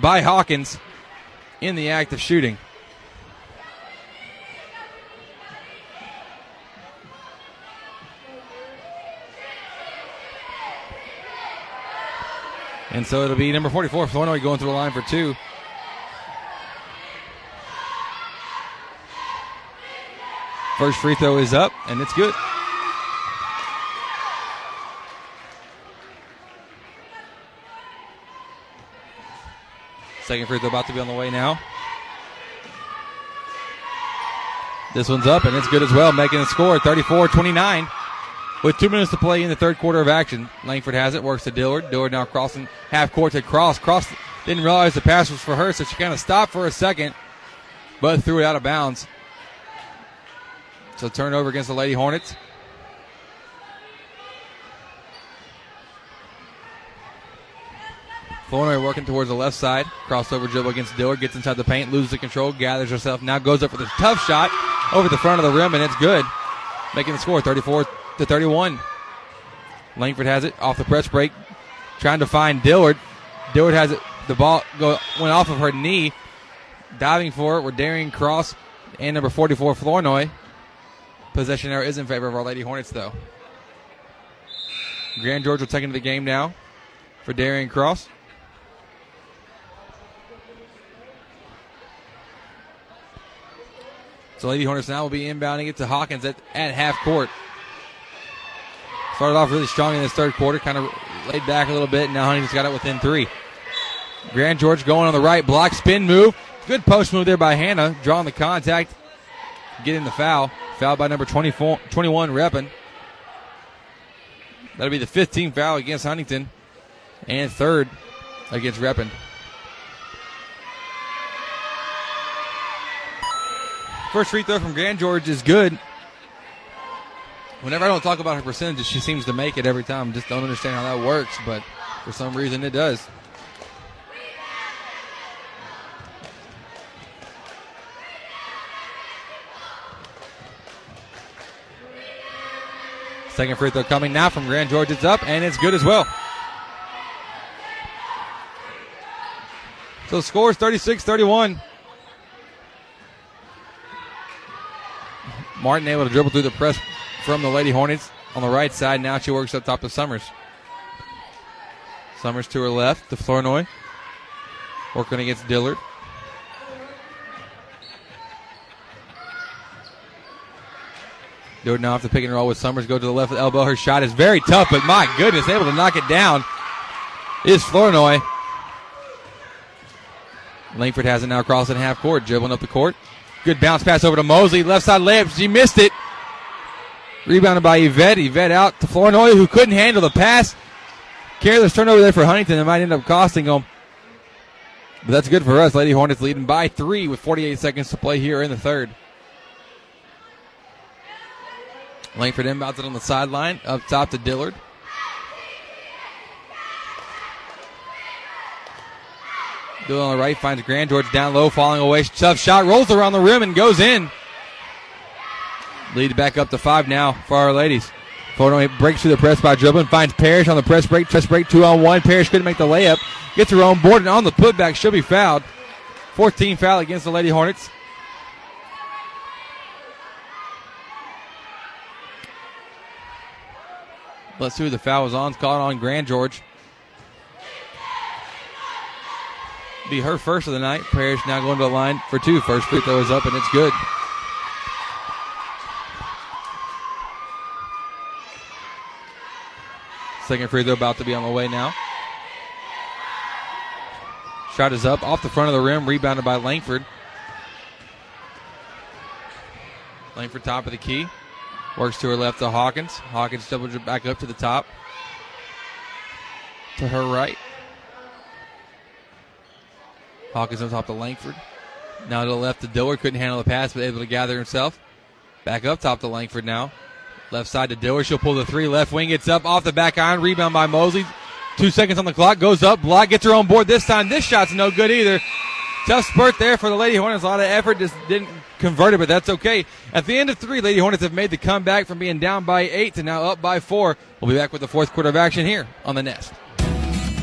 by Hawkins in the act of shooting. And so it'll be number 44, Flournoy going through the line for two. First free throw is up, and it's good. Second free throw about to be on the way now. This one's up, and it's good as well, making the score 34 29 with two minutes to play in the third quarter of action. Langford has it, works to Dillard. Dillard now crossing half court to Cross. Cross didn't realize the pass was for her, so she kind of stopped for a second, but threw it out of bounds. So turnover against the Lady Hornets. Flournoy working towards the left side. Crossover dribble against Dillard. Gets inside the paint. Loses the control. Gathers herself. Now goes up for the tough shot over the front of the rim, and it's good. Making the score 34 to 31. Langford has it off the press break. Trying to find Dillard. Dillard has it. The ball go, went off of her knee. Diving for it. We're Darian Cross and number 44 Flournoy. Possession error is in favor of our Lady Hornets, though. Grand George will take into the game now for Darian Cross. So Lady Hornets now will be inbounding it to Hawkins at, at half court. Started off really strong in this third quarter, kind of laid back a little bit, and now Huntington's got it within three. Grand George going on the right, block spin move. Good post move there by Hannah, drawing the contact, getting the foul. Foul by number 24, 21, Reppin. That'll be the 15th foul against Huntington, and third against Reppin. First free throw from Grand George is good. Whenever I don't talk about her percentages, she seems to make it every time. Just don't understand how that works, but for some reason it does. Second free throw coming now from Grand George. It's up and it's good as well. So scores 36 31. Martin able to dribble through the press from the Lady Hornets on the right side. Now she works up top to Summers. Summers to her left to Flournoy. Working against Dillard. Dillard now off the pick and roll with Summers. Go to the left elbow. Her shot is very tough, but my goodness, able to knock it down is Flournoy. Langford has it now crossing half court, dribbling up the court. Good bounce pass over to Mosley. Left side layup. She missed it. Rebounded by Yvette. Yvette out to Flournoy, who couldn't handle the pass. Careless turnover there for Huntington. It might end up costing them. But that's good for us. Lady Hornets leading by three with 48 seconds to play here in the third. Langford inbounds it on the sideline. Up top to Dillard. Dillard on the right finds Grand George down low, falling away. Tough shot, rolls around the rim and goes in. Lead back up to five now for our ladies. Photo breaks through the press by dribbling, finds Parrish on the press break. Press break two on one. Parrish couldn't make the layup. Gets her own board and on the putback. She'll be fouled. 14 foul against the Lady Hornets. Let's see who the foul was on. It's caught on Grand George. Be her first of the night. Parrish now going to the line for two. First free throw is up and it's good. Second free throw about to be on the way now. Shot is up off the front of the rim, rebounded by Langford. Langford top of the key. Works to her left to Hawkins. Hawkins doubles it back up to the top. To her right. Hawkins on top to Langford. Now to the left to Dillard. Couldn't handle the pass, but able to gather himself. Back up top to Langford now. Left side to Dillard. She'll pull the three. Left wing gets up off the back iron. Rebound by Mosley. Two seconds on the clock. Goes up. Block gets her on board this time. This shot's no good either. Tough spurt there for the Lady Hornets. A lot of effort. Just didn't convert it, but that's okay. At the end of three, Lady Hornets have made the comeback from being down by eight to now up by four. We'll be back with the fourth quarter of action here on the Nest.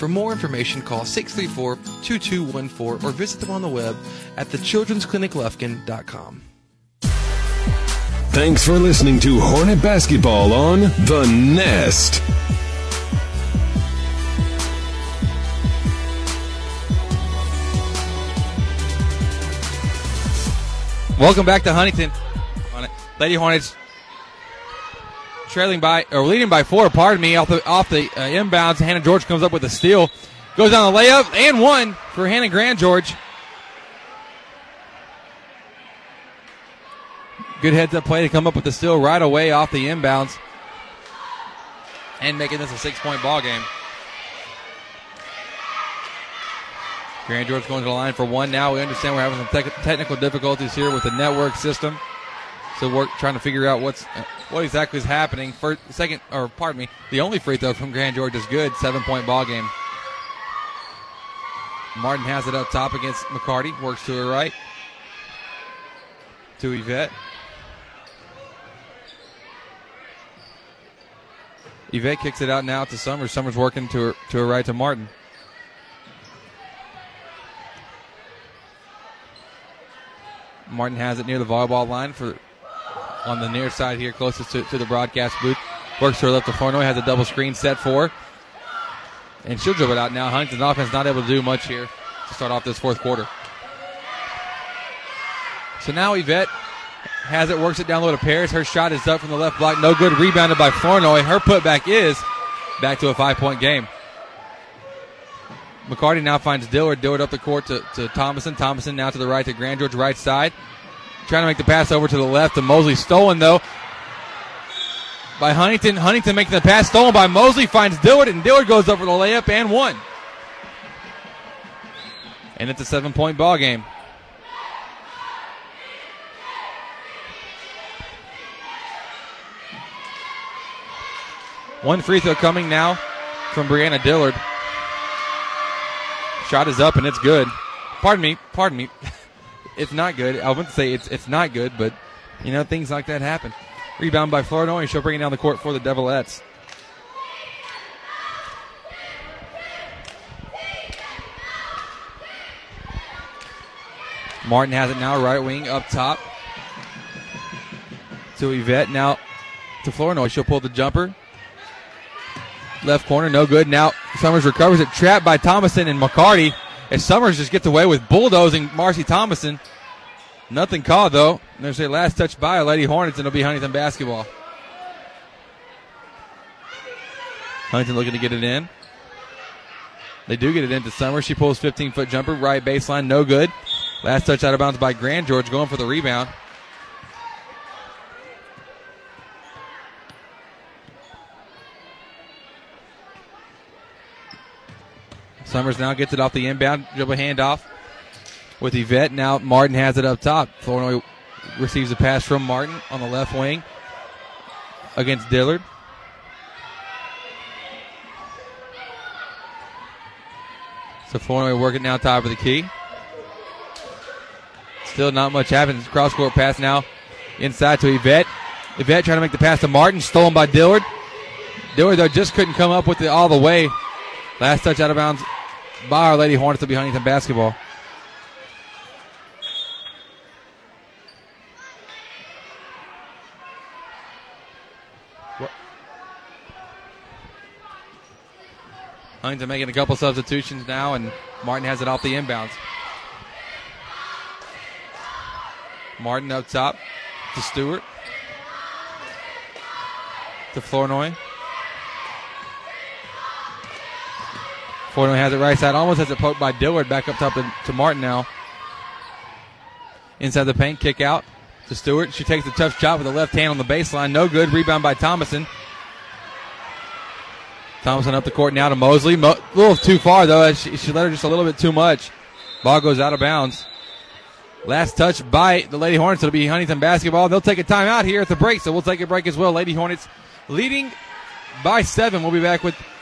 For more information, call 634 2214 or visit them on the web at thechildren'scliniclufkin.com. Thanks for listening to Hornet Basketball on The Nest. Welcome back to Huntington. Lady Hornets trailing by or leading by four. Pardon me, off the off the uh, inbounds. Hannah George comes up with a steal, goes down the layup and one for Hannah Grand George. Good heads up play to come up with the steal right away off the inbounds, and making this a six point ball game. Grand George going to the line for one now. We understand we're having some te- technical difficulties here with the network system. So we're trying to figure out what's what exactly is happening. First, second, or pardon me, the only free throw from Grand George is good. Seven point ball game. Martin has it up top against McCarty. Works to the right. To Yvette. Yvette kicks it out now to Summers. Summers working to her to her right to Martin. Martin has it near the volleyball line for on the near side here, closest to, to the broadcast booth. Works her left to Flournoy, has a double screen set for. And she'll dribble it out now. Huntington's offense not able to do much here to start off this fourth quarter. So now Yvette has it, works it down low to Parrish. Her shot is up from the left block. No good. Rebounded by Flournoy. Her putback is back to a five point game. McCarty now finds Dillard. Dillard up the court to, to Thomason. Thomason now to the right to Grand George, right side. Trying to make the pass over to the left to Mosley. Stolen though by Huntington. Huntington making the pass. Stolen by Mosley. Finds Dillard and Dillard goes over the layup and one. And it's a seven point ball game. One free throw coming now from Brianna Dillard. Shot is up and it's good. Pardon me, pardon me. it's not good. I wouldn't say it's it's not good, but you know things like that happen. Rebound by Flournoy. She'll bring it down the court for the Devilettes. Martin has it now, right wing up top to Yvette. Now to Flournoy. She'll pull the jumper. Left corner, no good. Now Summers recovers it, trapped by Thomason and McCarty. As Summers just gets away with bulldozing Marcy Thomason. Nothing called though. There's a last touch by a Lady Hornets, and it'll be Huntington basketball. Huntington looking to get it in. They do get it into Summers. She pulls 15 foot jumper, right baseline, no good. Last touch out of bounds by Grand George, going for the rebound. Summers now gets it off the inbound dribble handoff with Yvette. Now Martin has it up top. Flournoy receives a pass from Martin on the left wing against Dillard. So Flournoy working now top of the key. Still not much happens. Cross court pass now inside to Yvette. Yvette trying to make the pass to Martin, stolen by Dillard. Dillard though just couldn't come up with it all the way. Last touch out of bounds by Our Lady Hornets to be Huntington basketball. Huntington making a couple substitutions now, and Martin has it off the inbounds. Martin up top to Stewart. To Flournoy. Flournoy has it right side, almost has it poked by Dillard back up top to, to Martin now. Inside the paint, kick out to Stewart. She takes a tough shot with the left hand on the baseline. No good. Rebound by Thomason. Thomason up the court now to Mosley. Mo- a little too far, though. She, she let her just a little bit too much. Ball goes out of bounds. Last touch by the Lady Hornets. It'll be Huntington basketball. They'll take a timeout here at the break, so we'll take a break as well. Lady Hornets leading by seven. We'll be back with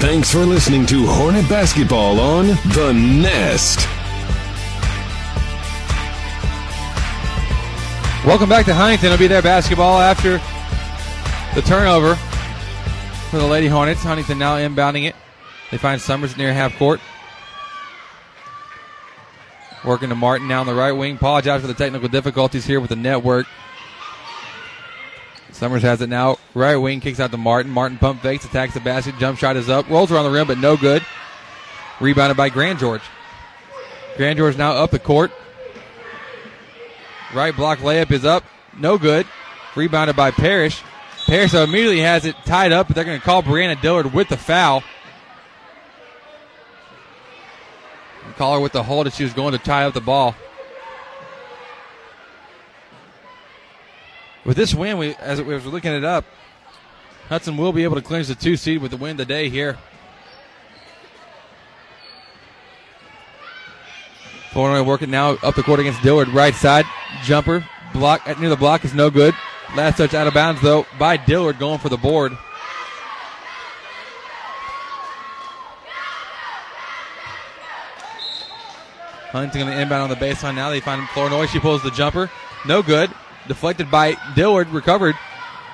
Thanks for listening to Hornet Basketball on The Nest. Welcome back to Huntington. It'll be their basketball after the turnover for the Lady Hornets. Huntington now inbounding it. They find Summers near half court. Working to Martin now on the right wing. Apologize for the technical difficulties here with the network. Summers has it now. Right wing kicks out to Martin. Martin pump fakes, attacks the basket. Jump shot is up. Rolls around the rim, but no good. Rebounded by Grand George. Grand George now up the court. Right block layup is up. No good. Rebounded by Parrish. Parrish immediately has it tied up, but they're going to call Brianna Dillard with the foul. Call her with the hold as she was going to tie up the ball. With this win, we as we were looking it up, Hudson will be able to clinch the two seed with the win today here. Flournoy oh working now up the court against Dillard. Right side jumper block near the block is no good. Last touch out of bounds though by Dillard going for the board. Huntington going to inbound on the baseline now. They find Flournoy. She pulls the jumper. No good. Deflected by Dillard. Recovered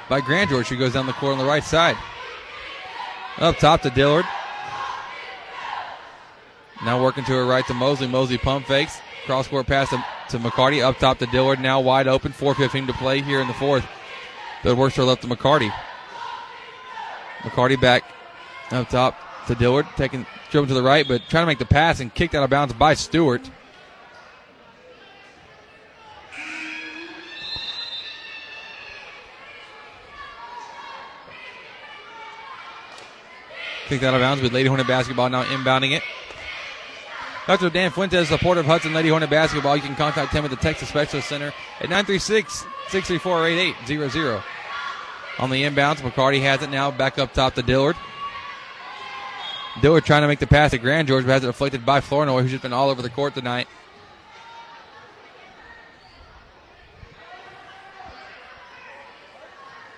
by Grand George. She goes down the court on the right side. Up top to Dillard. Now working to her right to Mosley. Mosley pump fakes. Cross court pass to, to McCarty. Up top to Dillard. Now wide open. 4.15 to play here in the fourth. Dillard works her left to McCarty. McCarty back up top to Dillard. Taking driven to the right, but trying to make the pass and kicked out of bounds by Stewart. Kicked out of bounds with Lady Hornet basketball now inbounding it. Dr. Dan Fuentes, supporter of Hudson Lady Hornet basketball. You can contact him at the Texas Specialist Center at 936 634 8800. On the inbounds, McCarty has it now back up top to Dillard. Dillard trying to make the pass to Grand George, but has it deflected by Flournoy, who's just been all over the court tonight.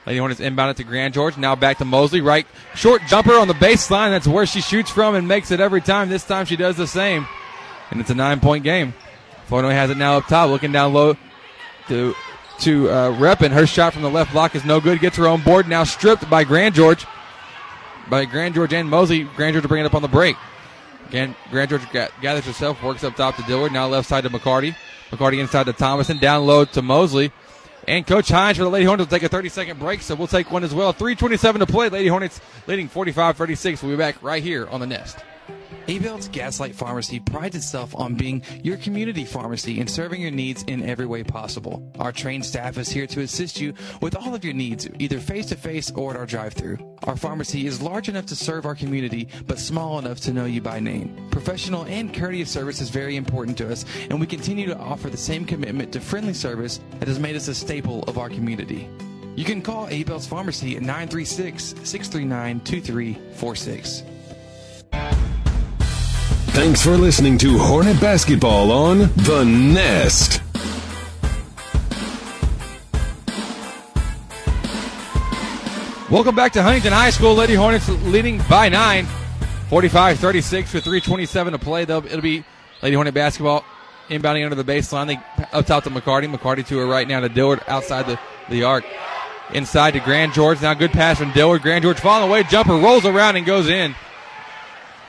Lady Hornets inbound it to Grand George. Now back to Mosley. Right short jumper on the baseline. That's where she shoots from and makes it every time. This time she does the same. And it's a nine point game. Flournoy has it now up top, looking down low to to uh, Reppin. Her shot from the left block is no good. Gets her own board. Now stripped by Grand George. By Grand George and Mosley. Grand George to bring it up on the break. Again, Grand George gathers herself, works up top to Dillard. Now left side to McCarty. McCarty inside to Thomason. Down low to Mosley. And Coach Hines for the Lady Hornets will take a 30 second break, so we'll take one as well. 3.27 to play. Lady Hornets leading 45 36. We'll be back right here on the Nest. Abel's Gaslight Pharmacy prides itself on being your community pharmacy and serving your needs in every way possible. Our trained staff is here to assist you with all of your needs, either face to face or at our drive through. Our pharmacy is large enough to serve our community, but small enough to know you by name. Professional and courteous service is very important to us, and we continue to offer the same commitment to friendly service that has made us a staple of our community. You can call Abel's Pharmacy at 936 639 2346. Thanks for listening to Hornet Basketball on The Nest. Welcome back to Huntington High School. Lady Hornets leading by nine, 45 36 with 3.27 to play. They'll, it'll be Lady Hornet basketball inbounding under the baseline. They up top to McCarty. McCarty to her right now to Dillard outside the, the arc. Inside to Grand George. Now good pass from Dillard. Grand George falling away. Jumper rolls around and goes in,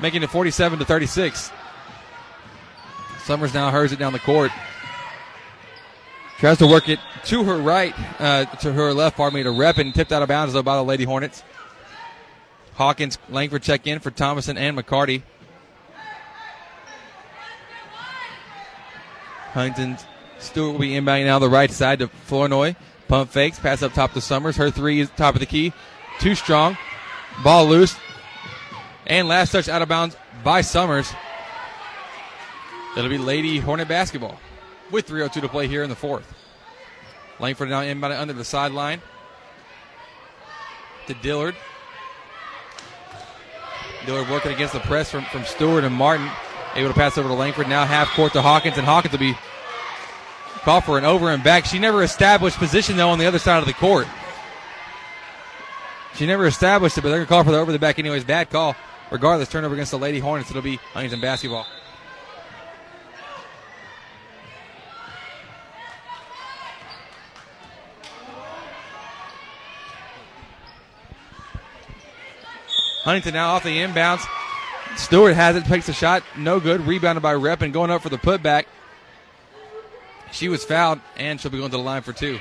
making it 47 to 36. Summers now hers it down the court. Tries to work it to her right, uh, to her left, pardon me, to Reppin tipped out of bounds though by the Lady Hornets. Hawkins, Langford check in for Thomason and McCarty. Huntington Stewart will be inbounding now the right side to Flournoy. Pump fakes, pass up top to Summers. Her three is top of the key. Too strong. Ball loose. And last touch out of bounds by Summers. It'll be Lady Hornet basketball with 3.02 to play here in the fourth. Langford now inbound under the sideline to Dillard. Dillard working against the press from, from Stewart and Martin. Able to pass over to Langford. Now half court to Hawkins, and Hawkins will be called for an over and back. She never established position, though, on the other side of the court. She never established it, but they're going to call for the over the back anyways. Bad call. Regardless, turnover against the Lady Hornets. It'll be Huntington basketball. Huntington now off the inbounds. Stewart has it, takes a shot, no good. Rebounded by Reppin going up for the putback. She was fouled, and she'll be going to the line for two.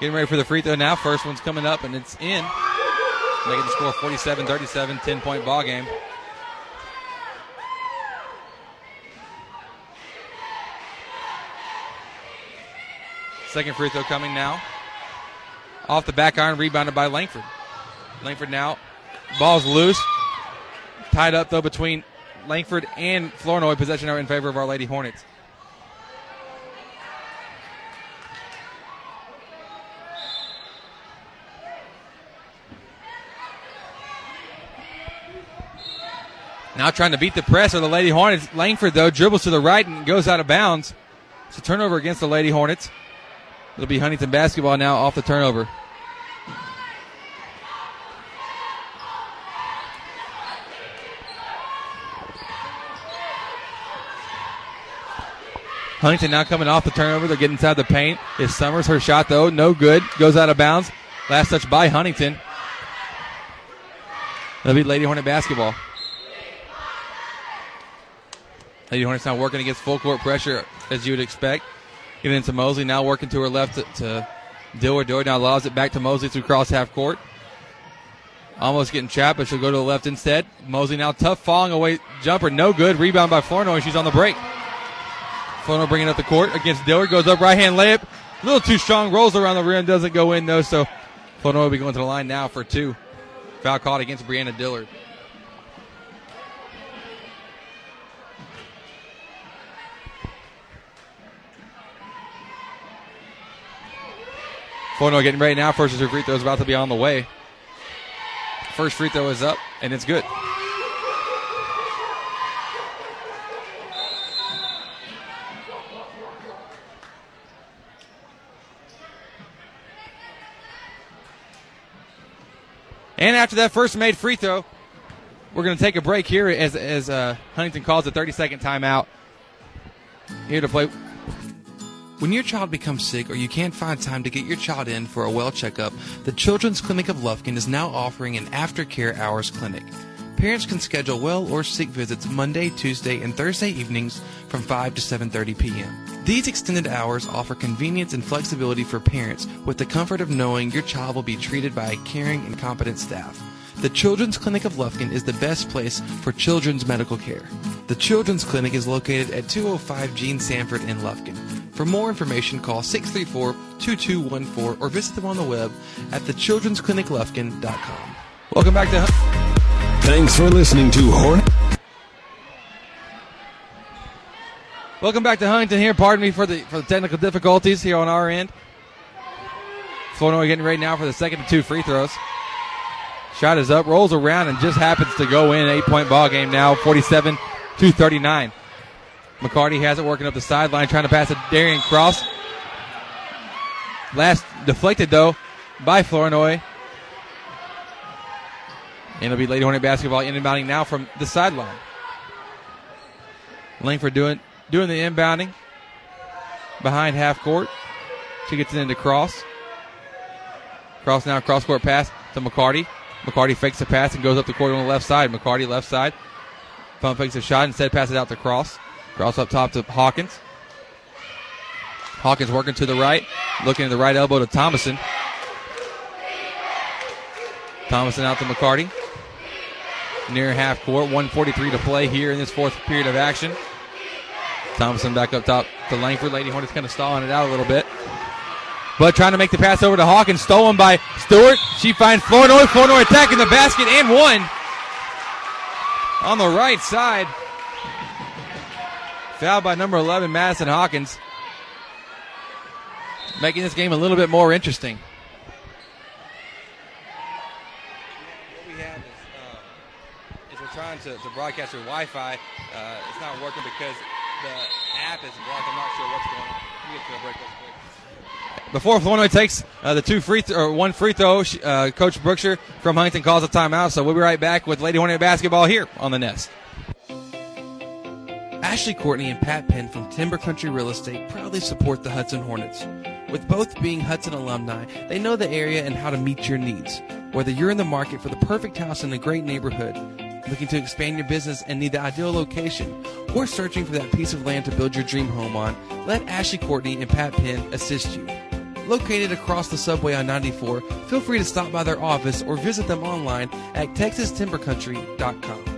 Getting ready for the free throw now. First one's coming up, and it's in. Making the score 47 37, 10 point ball game. Second free throw coming now. Off the back iron, rebounded by Langford. Langford now, ball's loose. Tied up though between Langford and Flournoy. Possession in favor of our Lady Hornets. Now trying to beat the press of the Lady Hornets. Langford though dribbles to the right and goes out of bounds. It's a turnover against the Lady Hornets. It'll be Huntington basketball now off the turnover. Huntington now coming off the turnover. They're getting inside the paint. It's Summers her shot though? No good. Goes out of bounds. Last touch by Huntington. That'll be Lady Hornet basketball. Lady Hornets now working against full court pressure as you would expect. Getting into Mosley now working to her left to, to Dillard. Dillard now allows it back to Mosley through cross half court. Almost getting trapped, but she'll go to the left instead. Mosley now tough falling away jumper, no good. Rebound by Flournoy. She's on the break. Flournoy bringing up the court against Dillard. Goes up right hand layup. A little too strong. Rolls around the rim. Doesn't go in though. So Flournoy will be going to the line now for two. Foul called against Brianna Dillard. Flournoy getting ready now. First free throw is about to be on the way. First free throw is up, and it's good. And after that first made free throw, we're going to take a break here as, as uh, Huntington calls a 30 second timeout. Here to play. When your child becomes sick or you can't find time to get your child in for a well checkup, the Children's Clinic of Lufkin is now offering an aftercare hours clinic. Parents can schedule well or sick visits Monday, Tuesday, and Thursday evenings from 5 to 7:30 p.m. These extended hours offer convenience and flexibility for parents with the comfort of knowing your child will be treated by a caring and competent staff. The Children's Clinic of Lufkin is the best place for children's medical care. The Children's Clinic is located at 205 Gene Sanford in Lufkin. For more information, call 634-2214 or visit them on the web at thechildren'scliniclufkin.com. Welcome back to. Thanks for listening to Hornet. Welcome back to Huntington here. Pardon me for the for the technical difficulties here on our end. Flournoy getting ready now for the second of two free throws. Shot is up, rolls around, and just happens to go in. Eight point ball game now, 47 to 39. McCarty has it working up the sideline, trying to pass it Darian Cross. Last deflected though by Flournoy. And it'll be Lady Hornet basketball inbounding now from the sideline. Langford doing doing the inbounding behind half court. She gets it into Cross. Cross now cross court pass to McCarty. McCarty fakes the pass and goes up the court on the left side. McCarty left side. Pump fakes a shot. and Instead passes out to Cross. Cross up top to Hawkins. Hawkins working to the right. Looking at the right elbow to Thomason. Thomason out to McCarty. Near half court. 143 to play here in this fourth period of action. Thomason back up top to Langford. Lady Hornets kind of stalling it out a little bit. But trying to make the pass over to Hawkins. Stolen by Stewart. She finds Flournoy. Flournoy attacking the basket and one. On the right side. Foul by number 11, Madison Hawkins. Making this game a little bit more interesting. What we have is, uh, is we're trying to, to broadcast through Wi-Fi. Uh, it's not working because the app is blocked. I'm not sure what's going on. Me get to a break real quick. Before Flournoy takes uh, the two free th- or one free throw, uh, Coach Brookshire from Huntington calls a timeout. So we'll be right back with Lady Hornet basketball here on the Nest. Ashley Courtney and Pat Penn from Timber Country Real Estate proudly support the Hudson Hornets. With both being Hudson alumni, they know the area and how to meet your needs. Whether you're in the market for the perfect house in a great neighborhood, looking to expand your business and need the ideal location, or searching for that piece of land to build your dream home on, let Ashley Courtney and Pat Penn assist you. Located across the subway on 94, feel free to stop by their office or visit them online at texastimbercountry.com.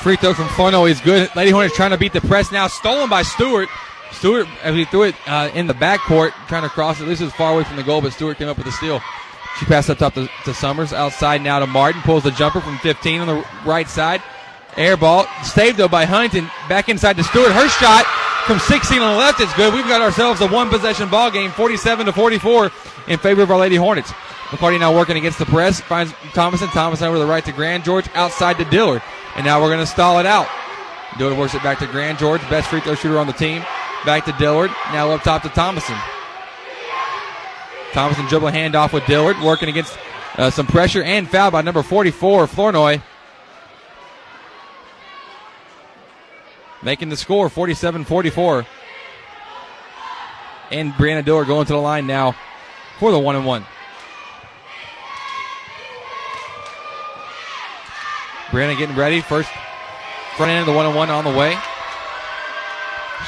Free throw from Flournoy is good. Lady Hornets trying to beat the press now. Stolen by Stewart. Stewart, as he threw it uh, in the backcourt, trying to cross it. This is far away from the goal, but Stewart came up with a steal. She passed up top to, to Summers. Outside now to Martin. Pulls the jumper from 15 on the right side. Air ball. Saved though by Huntington. Back inside to Stewart. Her shot from 16 on the left is good. We've got ourselves a one possession ball game, 47 to 44 in favor of our Lady Hornets. McCarty now working against the press. Finds Thomason. Thomason over the right to Grand George. Outside to Dillard. And now we're going to stall it out. Dillard works it back to Grand George. Best free throw shooter on the team. Back to Dillard. Now up top to Thomason. Thomason dribble handoff with Dillard. Working against uh, some pressure and foul by number 44, Flournoy. Making the score 47 44. And Brianna Dillard going to the line now for the one and one. Brianna getting ready. First front end of the one and one on the way.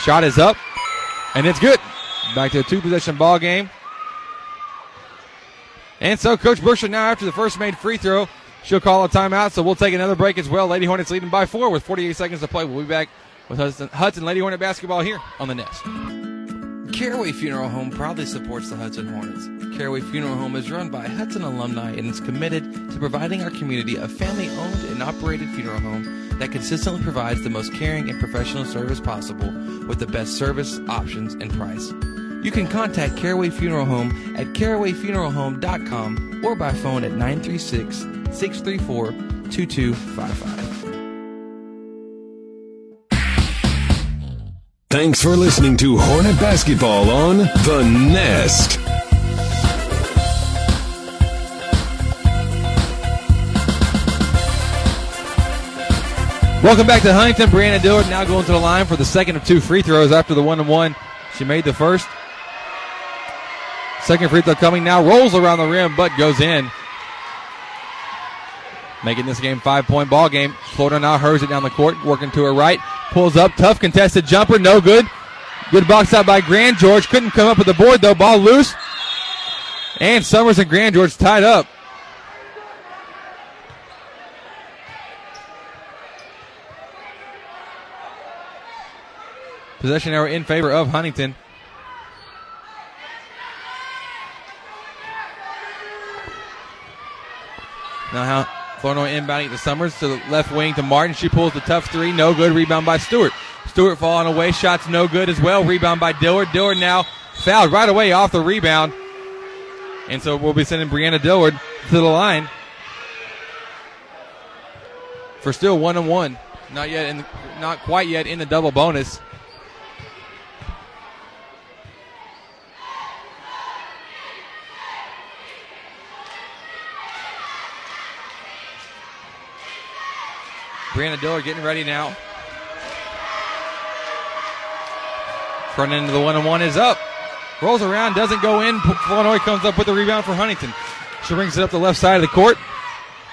Shot is up, and it's good. Back to a two possession ball game. And so Coach Berkshire now after the first made free throw, she'll call a timeout. So we'll take another break as well. Lady Hornets leading by four with 48 seconds to play. We'll be back with Hudson, Hudson Lady Hornet basketball here on the Nest. Caraway Funeral Home proudly supports the Hudson Hornets. Caraway Funeral Home is run by Hudson alumni and is committed to providing our community a family owned and operated funeral home that consistently provides the most caring and professional service possible with the best service, options, and price. You can contact Caraway Funeral Home at carawayfuneralhome.com or by phone at 936 634 2255. Thanks for listening to Hornet Basketball on The Nest. Welcome back to Huntington. Brianna Dillard now going to the line for the second of two free throws after the one and one. She made the first. Second free throw coming now. Rolls around the rim, but goes in. Making this game five point ball game. Flournoy now hurls it down the court, working to her right. Pulls up, tough contested jumper, no good. Good box out by Grand George. Couldn't come up with the board though. Ball loose. And Summers and Grand George tied up. Possession error in favor of Huntington. Now Flournoy inbounding to Summers to the left wing to Martin. She pulls the tough three. No good. Rebound by Stewart. Stewart falling away. Shots no good as well. Rebound by Dillard. Dillard now fouled right away off the rebound. And so we'll be sending Brianna Dillard to the line for still one and one. Not yet in, not quite yet in the double bonus. Brianna Dillard getting ready now. Front end of the one and one is up. Rolls around, doesn't go in. Flournoy comes up with the rebound for Huntington. She brings it up the left side of the court.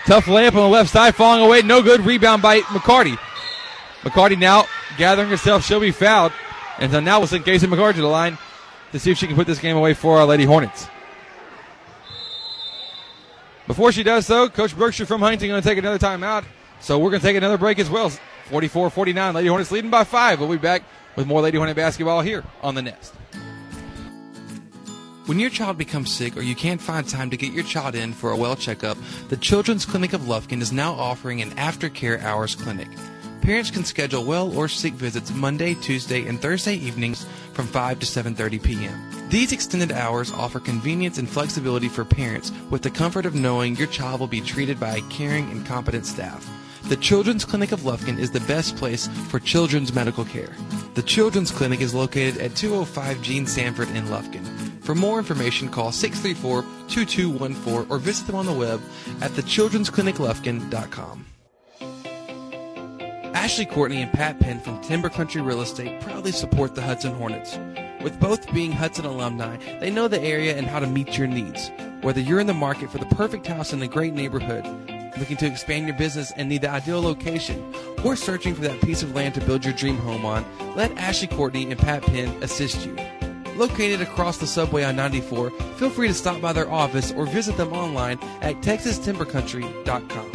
Tough layup on the left side, falling away. No good. Rebound by McCarty. McCarty now gathering herself. She'll be fouled. And so now we'll send Casey McCarty to the line to see if she can put this game away for our Lady Hornets. Before she does so, Coach Berkshire from Huntington going to take another timeout. So we're going to take another break as well. 44 49. Lady Hornets leading by five. We'll be back with more Lady Hornet basketball here on the Nest. When your child becomes sick or you can't find time to get your child in for a well checkup, the Children's Clinic of Lufkin is now offering an aftercare hours clinic. Parents can schedule well or sick visits Monday, Tuesday, and Thursday evenings from 5 to 7:30 p.m. These extended hours offer convenience and flexibility for parents with the comfort of knowing your child will be treated by a caring and competent staff. The Children's Clinic of Lufkin is the best place for children's medical care. The Children's Clinic is located at 205 Gene Sanford in Lufkin. For more information, call 634-2214 or visit them on the web at thechildren'scliniclufkin.com. Ashley Courtney and Pat Penn from Timber Country Real Estate proudly support the Hudson Hornets. With both being Hudson alumni, they know the area and how to meet your needs. Whether you're in the market for the perfect house in a great neighborhood, looking to expand your business and need the ideal location, or searching for that piece of land to build your dream home on, let Ashley Courtney and Pat Penn assist you. Located across the subway on 94, feel free to stop by their office or visit them online at texastimbercountry.com.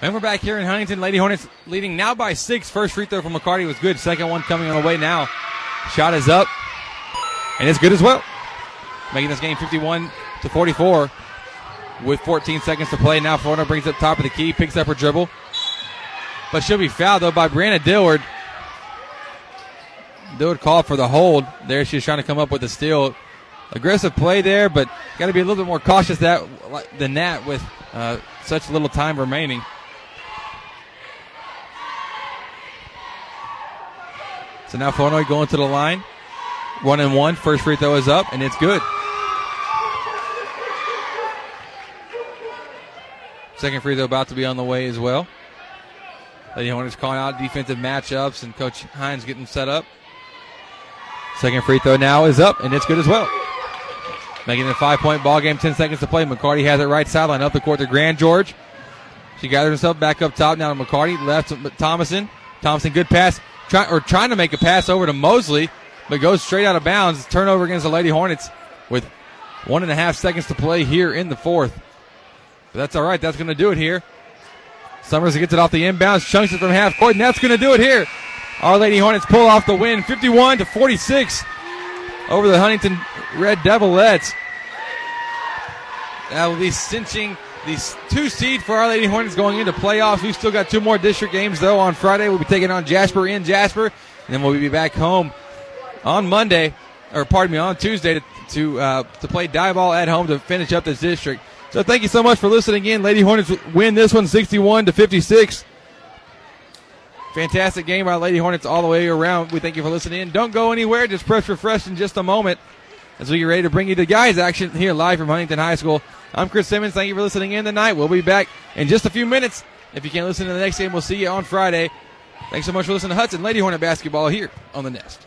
And we're back here in Huntington. Lady Hornets leading now by six. First free throw from McCarty was good. Second one coming on the way now. Shot is up. And it's good as well. Making this game 51 to 44 with 14 seconds to play. Now Flournoy brings up top of the key, picks up her dribble. But she'll be fouled though by Brianna Dillard. Dillard called for the hold. There she's trying to come up with a steal. Aggressive play there, but got to be a little bit more cautious that than that with uh, such little time remaining. So now Flournoy going to the line. One and one. First free throw is up, and it's good. Second free throw about to be on the way as well. Lady Hornets calling out defensive matchups, and Coach Hines getting set up. Second free throw now is up, and it's good as well. Making it a five point ball game, 10 seconds to play. McCarty has it right sideline up the court to Grand George. She gathers herself back up top now to McCarty. Left to Thomason. Thomason, good pass try, or trying to make a pass over to Mosley, but goes straight out of bounds. Turnover against the Lady Hornets with one and a half seconds to play here in the fourth. But that's all right. That's going to do it here. Summers gets it off the inbounds, chunks it from half court, and that's going to do it here. Our Lady Hornets pull off the win, 51 to 46 over the Huntington Red Devilettes. That will be cinching the two seed for Our Lady Hornets going into playoffs. We've still got two more district games though. On Friday, we'll be taking on Jasper in Jasper, and then we'll be back home on Monday, or pardon me, on Tuesday to to, uh, to play Diboll at home to finish up this district. So thank you so much for listening in. Lady Hornets win this one 61 to 56. Fantastic game by Lady Hornets all the way around. We thank you for listening in. Don't go anywhere. Just press refresh in just a moment as we get ready to bring you the guys action here live from Huntington High School. I'm Chris Simmons. Thank you for listening in tonight. We'll be back in just a few minutes. If you can't listen to the next game, we'll see you on Friday. Thanks so much for listening to Hudson Lady Hornet basketball here on the Nest.